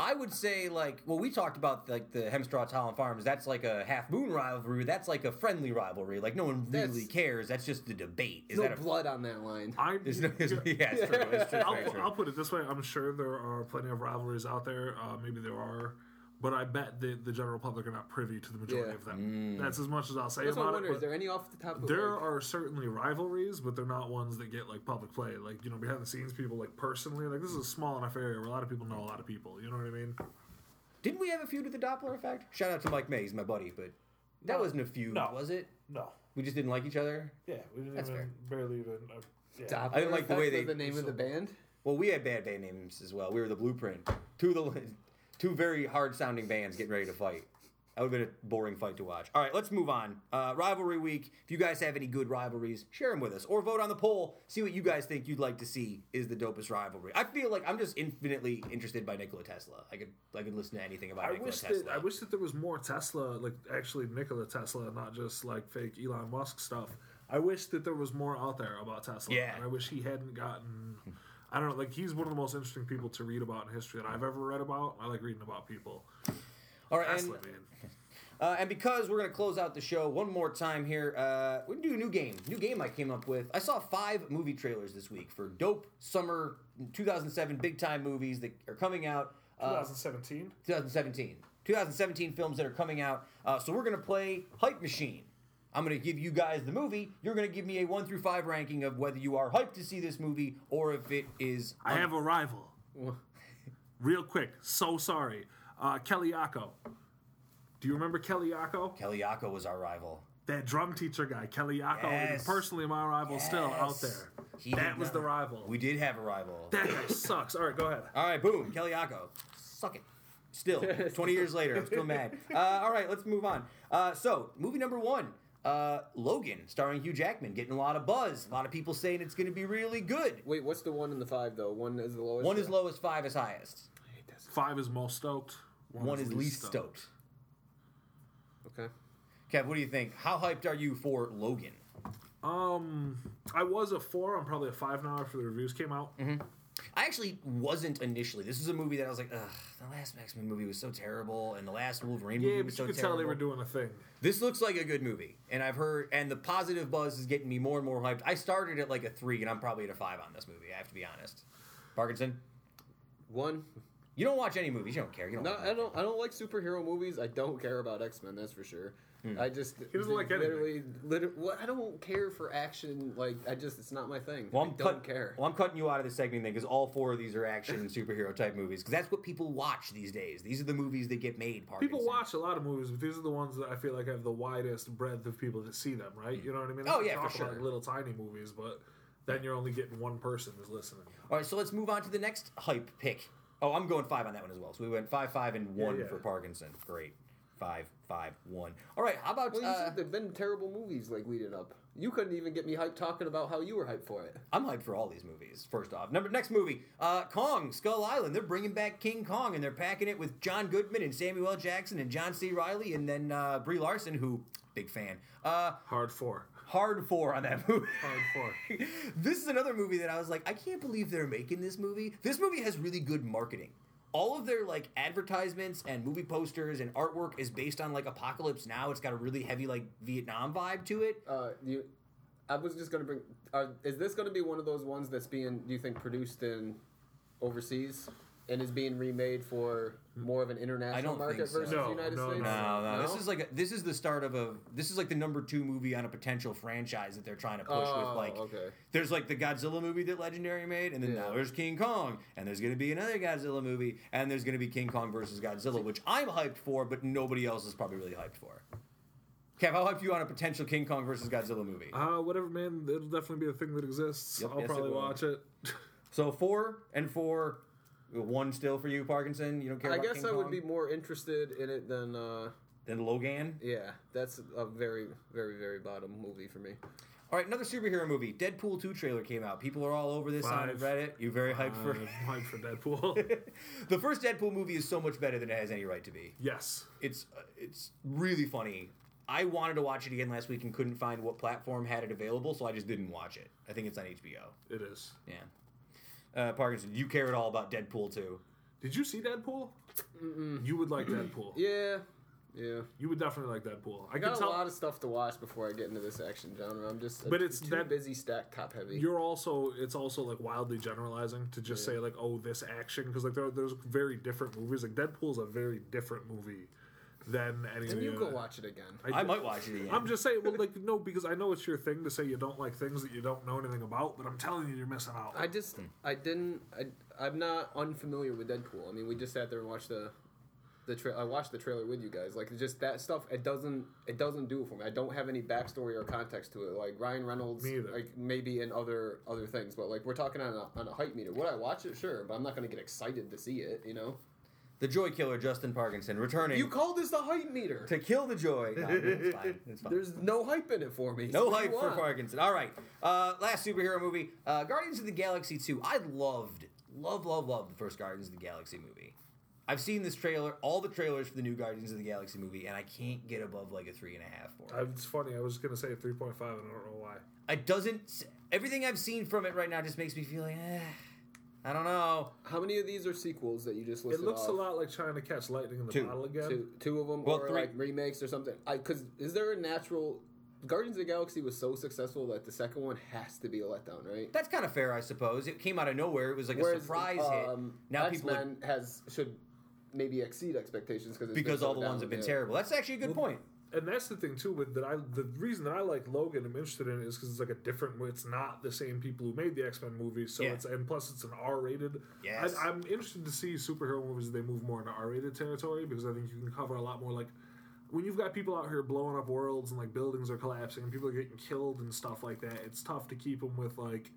A: S- I would say like well, we talked about like the Hemstrought Holland Farms. That's like a half moon rivalry. That's like a friendly rivalry. Like no one really
C: That's-
A: cares. That's just the debate. Is
C: no
A: that a
C: blood on that line.
B: I,
A: There's no, there's, yeah, it's true. It's true.
B: I'll,
A: true.
B: I'll put it this way. I'm sure there are plenty of rivalries out there. Uh, maybe there are. But I bet the, the general public are not privy to the majority
C: Yeah.
B: of them. That's as much as I'll say
C: That's what I
B: about
C: wonder.
B: it.
C: Is
B: but
C: there any off the top of
B: There
C: like,
B: are certainly rivalries, but they're not ones that get like public play. Like you know, behind the scenes, people like personally, like this is a small enough area where a lot of people know a lot of people. You know what I mean?
A: Didn't we have a feud with the Doppler effect? Shout out to Mike May. He's my buddy, but that
B: No.
A: wasn't a feud,
B: No.
A: was it?
B: No.
A: We just didn't like each other.
B: Yeah, we didn't
A: That's
B: even barely even. Uh, yeah.
C: Doppler
A: I didn't like the way
C: effect
A: they-
C: was the name of the band.
A: Well, we had bad band names as well. We were the Blueprint. Two of the two very hard sounding bands getting ready to fight. That would have been a boring fight to watch. All right, let's move on. Uh, rivalry week. If you guys have any good rivalries, share them with us or vote on the poll. See what you guys think you'd like to see is the dopest rivalry. I feel like I'm just infinitely interested by Nikola Tesla. I could I could listen to anything about
B: I
A: Nikola
B: wish
A: Tesla.
B: that I wish that there was more Tesla, like actually Nikola Tesla, not just like fake Elon Musk stuff. I wish that there was more out there about Tesla.
A: Yeah.
B: And I wish he hadn't gotten. I don't know. Like he's one of the most interesting people to read about in history that I've ever read about. I like reading about people.
A: All right, and, uh, and because we're gonna close out the show one more time here, uh, we're gonna do a new game. New game I came up with. I saw five movie trailers this week for dope summer 2007 big time movies that are coming out. Uh,
B: 2017.
A: 2017. 2017 films that are coming out. Uh, so we're gonna play Hype Machine. I'm gonna give you guys the movie. You're gonna give me a one through five ranking of whether you are hyped to see this movie or if it is.
B: I have a rival. Real quick. So sorry. Uh, Kelly Yako. Do you remember Kelly Yako?
A: Kelly Yako was our rival.
B: That drum teacher guy, Kelly Yako,
A: Yes.
B: personally my rival still out there.
A: He
B: that was the rival.
A: We did have a rival.
B: that guy sucks. All right, go ahead.
A: All right, boom, Kelly Yako. Suck it. Still, 20 years later, I'm still mad. Uh, all right, let's move on. Uh, so, movie number one uh, Logan, starring Hugh Jackman, getting a lot of buzz. A lot of people saying it's going to be really good.
C: Wait, what's the one and the five though? One is the lowest.
A: One is lowest, five is highest.
B: Five is most stoked.
A: One, is least stoked.
C: Okay.
A: Kev, what do you think? How hyped are you for Logan?
B: Um, I was a four. I'm probably a five now after the reviews came out.
A: I actually wasn't initially. This is a movie that I was like, ugh, the last X Men movie was so terrible, and the last Wolverine movie
B: Yeah,
A: was
B: but
A: so
B: you could
A: terrible.
B: tell they were doing a thing.
A: This looks like a good movie, and I've heard, and the positive buzz is getting me more and more hyped. I started at like a three, and I'm probably at a five on this movie. I have to be honest. Parkinson,
C: One.
A: you don't watch any movies. You don't care. You don't.
C: No, I don't. I don't like superhero movies. I don't care about X Men. That's for sure. Hmm. I just
B: He doesn't like
C: literally, literally. Well, I don't care for action. Like I just, it's not my thing.
A: Well,
C: I
A: I'm
C: don't
A: cut-
C: care.
A: Well, I'm cutting you out of the segment then because all four of these are action and superhero type movies because that's what people watch these days. These are the movies that get made. Parkinson.
B: People watch a lot of movies, but these are the ones that I feel like have the widest breadth of people that see them, right? Hmm. You know what I mean?
A: Oh,
B: I can
A: yeah, for
B: talk about
A: sure.
B: little tiny movies, but then you're only getting one person who's listening.
A: All right, so let's move on to the next hype pick. Oh, I'm going five on that one as well. So we went five, five, and one
B: yeah.
A: for Parkinson. Great. Five, five, one. All right, how about
C: well, you
A: uh,
C: said there've been terrible movies like leading up. You couldn't even get me hyped talking about how you were hyped for it.
A: I'm hyped for all these movies. First off, number next movie, uh, Kong Skull Island. They're bringing back King Kong, and they're packing it with John Goodman and Samuel L. Jackson and John C. Reilly, and then uh, Brie Larson, who big fan. Uh,
B: Hard four.
A: hard four on that movie.
B: Hard four.
A: this is another movie that I was like, I can't believe they're making this movie. This movie has really good marketing. All of their like advertisements and movie posters and artwork is based on like Apocalypse Now. It's got a really heavy like Vietnam vibe to it.
C: Uh, you, I was just gonna bring. Uh, is this gonna be one of those ones that's being? Do you think produced in overseas and is being remade for more of an international
A: don't think
C: market
A: so.
C: versus
B: No,
C: United
B: no,
C: States?
A: No, no, This is like a, this is the start of a this is like the number two movie on a potential franchise that they're trying to push with
C: Oh,
A: like
C: okay.
A: there's like the Godzilla movie that Legendary made, and then now there's King Kong, and there's gonna be another Godzilla movie, and there's gonna be King Kong versus Godzilla, which I'm hyped for, but nobody else is probably really hyped for. Kev, how hyped you on a potential King Kong versus Godzilla movie?
B: Uh, whatever, man. It'll definitely be a thing that exists.
A: Yep,
B: I'll
A: yes, it
B: probably
A: will.
B: watch it.
A: So four and four, one still for you, Parkinson. You don't care.
C: I
A: about
C: guess
A: King
C: I guess
A: I would
C: be more interested in it than. Uh,
A: Then Logan.
C: yeah, that's a very, very, very bottom movie for me.
A: All right, another superhero movie. Deadpool two trailer came out. People are all over this on
B: Five.
A: Reddit. You're very hyped for.
B: I'm hyped for Deadpool.
A: the first Deadpool movie is so much better than it has any right to be.
B: yes.
A: It's uh, it's really funny. I wanted to watch it again last week and couldn't find what platform had it available, so I just didn't watch it. I think it's on HBO.
B: It is.
A: Yeah. Uh, Parkinson, you care at all about Deadpool too?
B: Did you see Deadpool? You would like Deadpool.
C: Yeah, yeah.
B: You would definitely like Deadpool. I
C: I
B: can
C: got a
B: tell.
C: lot of stuff to watch before I get into this action genre. I'm just,
B: But it's
C: too
B: that-
C: busy, stacked, top heavy.
B: You're also it's also like wildly generalizing to just say like oh this action because like there, there's very different movies like Deadpool's a very different movie than any of
C: and
B: the
C: you go
B: other-
C: watch it again.
A: I might watch it again.
B: I'm just saying well like no because I know it's your thing to say you don't like things that you don't know anything about but I'm telling you you're missing out.
C: I just, hmm. I didn't, I, I'm not unfamiliar with Deadpool. I mean, we just sat there and watched the, the tra- I watched the trailer with you guys. Like, just that stuff, it doesn't, it doesn't do it for me. I don't have any backstory or context to it. Like Ryan Reynolds,
B: Me
C: like maybe in other other things, but like we're talking on a on a hype meter. Would I watch it? Sure, but I'm not gonna get excited to see it. You know.
A: The Joy Killer, Justin Parkinson, returning
C: You called this the hype meter.
A: to kill the joy. No, it's fine. It's fine.
C: There's no hype in it for me.
A: No
C: So
A: hype for? Parkinson. All right. Uh, last superhero movie, uh, Guardians of the Galaxy 2. I loved, love, love, love the first Guardians of the Galaxy movie. I've seen this trailer, all the trailers for the new Guardians of the Galaxy movie, and I can't get above like a three and a half for it.
B: it's funny I was gonna say a 3.5 and I don't know why.
A: It doesn't. Everything I've seen from it right now just makes me feel like, eh, I don't know.
C: How many of these are sequels that you just listened to?
B: It
C: listed
B: looks
C: off?
B: a lot like trying to catch lightning in the
A: Two.
B: bottle again.
C: Two, two of them,
A: Well,
C: or
A: three-
C: like remakes or something. I because is there a natural? Guardians of the Galaxy was so successful that the second one has to be a letdown, right?
A: That's kind of fair, I suppose. It came out of nowhere. It was like a
C: Whereas,
A: surprise hit.
C: um,
A: Now
C: X
A: people are-
C: Men has should maybe exceed expectations because
A: because all the ones have been terrible. That's actually a good point.
B: And that's the thing too with that I the reason that I like Logan I'm interested in it is because it's like a different it's not the same people who made the X Men movies so
A: Yeah.
B: it's and plus it's an R rated
A: Yes.
B: I, I'm interested to see superhero movies they move more into R rated territory because I think you can cover a lot more like when you've got people out here blowing up worlds and like buildings are collapsing and people are getting killed and stuff like that it's tough to keep them with like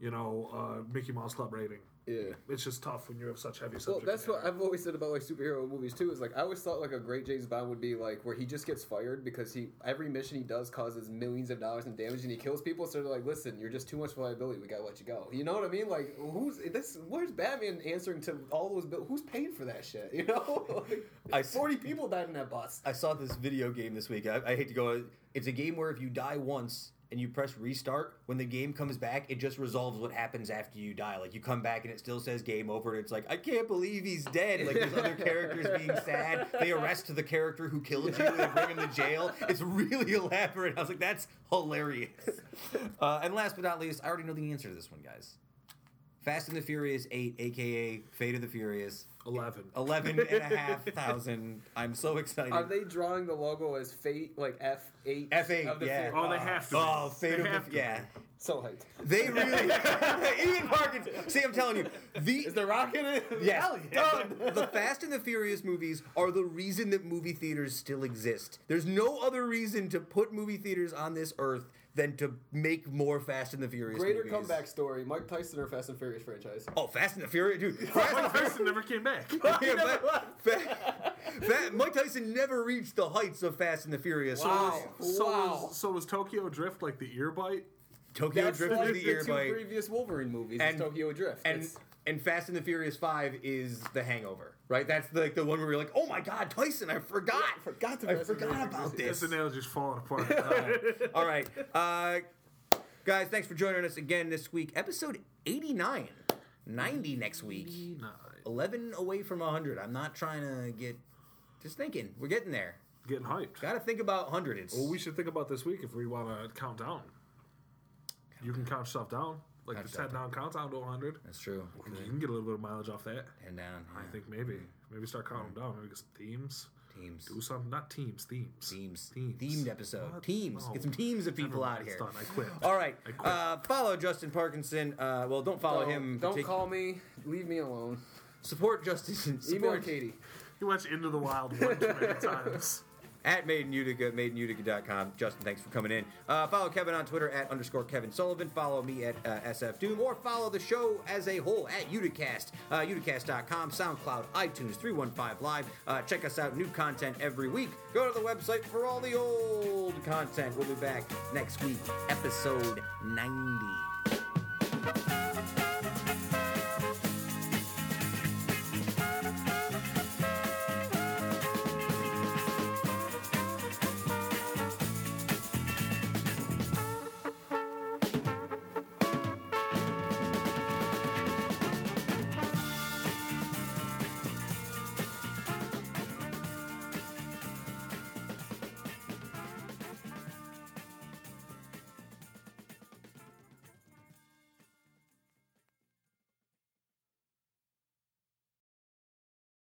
B: you know uh, Mickey Mouse Club rating
C: Yeah.
B: it's just tough when you have such heavy
C: Well,
B: subject
C: that's what. I've always said about like superhero movies too. Is like I always thought like a great James Bond would be like where he just gets fired because he every mission he does causes millions of dollars in damage and he kills people. So they're like, listen, you're just too much liability. We gotta let you go. You know what I mean? Like who's this? Where's Batman answering to all those bills? Who's paying for that shit? You know, like,
A: I-
C: forty people died in that bus.
A: I saw this video game this week. I, I hate to go. It's a game where if you die once and you press restart, when the game comes back, it just resolves what happens after you die. Like you come back and it still says game over, and it's like I can't believe he's dead. Like there's other characters being sad. They arrest the character who killed you. They bring him to jail. It's really elaborate. I was like, that's hilarious. Uh, and last but not least, I already know the answer to this one, guys. Fast and the Furious 8, aka Fate of the Furious.
B: 11.
A: 11 and a half thousand. I'm so excited.
C: Are they drawing the logo as Fate, like F eight?
A: F8, yeah.
C: Fate?
B: Oh, they have to.
A: Oh, Fate
B: They
A: of
B: have
A: the
B: to
A: yeah.
C: So hyped.
A: They really Ian Parkins. See, I'm telling you, the
C: Is the Rock in it?
A: Yes.
C: Hell yeah.
A: The Fast and the Furious movies are the reason that movie theaters still exist. There's no other reason to put movie theaters on this earth than to make more Fast and the Furious
C: Greater
A: movies.
C: comeback story: Mike Tyson or Fast and Furious franchise.
A: Oh, Fast and the Furious, dude. Fast
B: Mike Tyson never came back.
A: Yeah, Fa- Fa- Fa- Mike Tyson never reached the heights of Fast and the Furious.
C: Wow.
B: So
C: wow.
B: was so was Tokyo Drift like the ear bite?
A: Tokyo
C: That's
A: Drift
C: like
A: was the
C: the
A: ear
C: two
A: bite,
C: previous Wolverine movies.
A: And-
C: is Tokyo Drift.
A: and
C: It's-
A: and Fast and the Furious Five is the Hangover, right? That's the, like the one where you're like, oh my God, Tyson, I forgot,
C: I forgot to
A: I forgot
C: Furious
A: about
C: movies.
A: this.
B: This analogy's falling apart.
A: All right. Uh, guys, thanks for joining us again this week. Episode 89. 90 next week.
B: Nine.
A: 11 away from 100. I'm not trying to get. Just thinking. We're getting there.
B: Getting hyped.
A: Got to think about 100. It's.
B: Well, we should think about this week if we want to count down. You can count stuff down, like
A: Count
B: the 10 down countdown to 100.
A: That's true.
B: You can get a little bit of mileage off that.
A: And down.
B: I think maybe. Maybe start counting them down. Maybe get some themes.
A: Teams.
B: Do something. Not teams, themes.
A: Teams.
B: Themes.
A: Themed episode.
B: What?
A: Teams.
B: No.
A: Get some teams of people out here.
B: Done. I quit.
A: All right.
B: I quit.
A: Uh, follow Justin Parkinson. Uh, well, don't follow
C: Don't-
A: him.
C: Don't
A: partic-
C: call me. Leave me alone.
A: Support Justin.
C: Email Katie.
B: You watch Into the Wild one too many times.
A: At Made in Utica, madeinutica.com. Justin, thanks for coming in. Uh, follow Kevin on Twitter at underscore Kevin Sullivan. Follow me at uh, SF Doom, or follow the show as a whole at Uticast, uh, uticast.com, SoundCloud, iTunes, 315 Live. Uh, check us out, new content every week. Go to the website for all the old content. We'll be back next week, episode 90.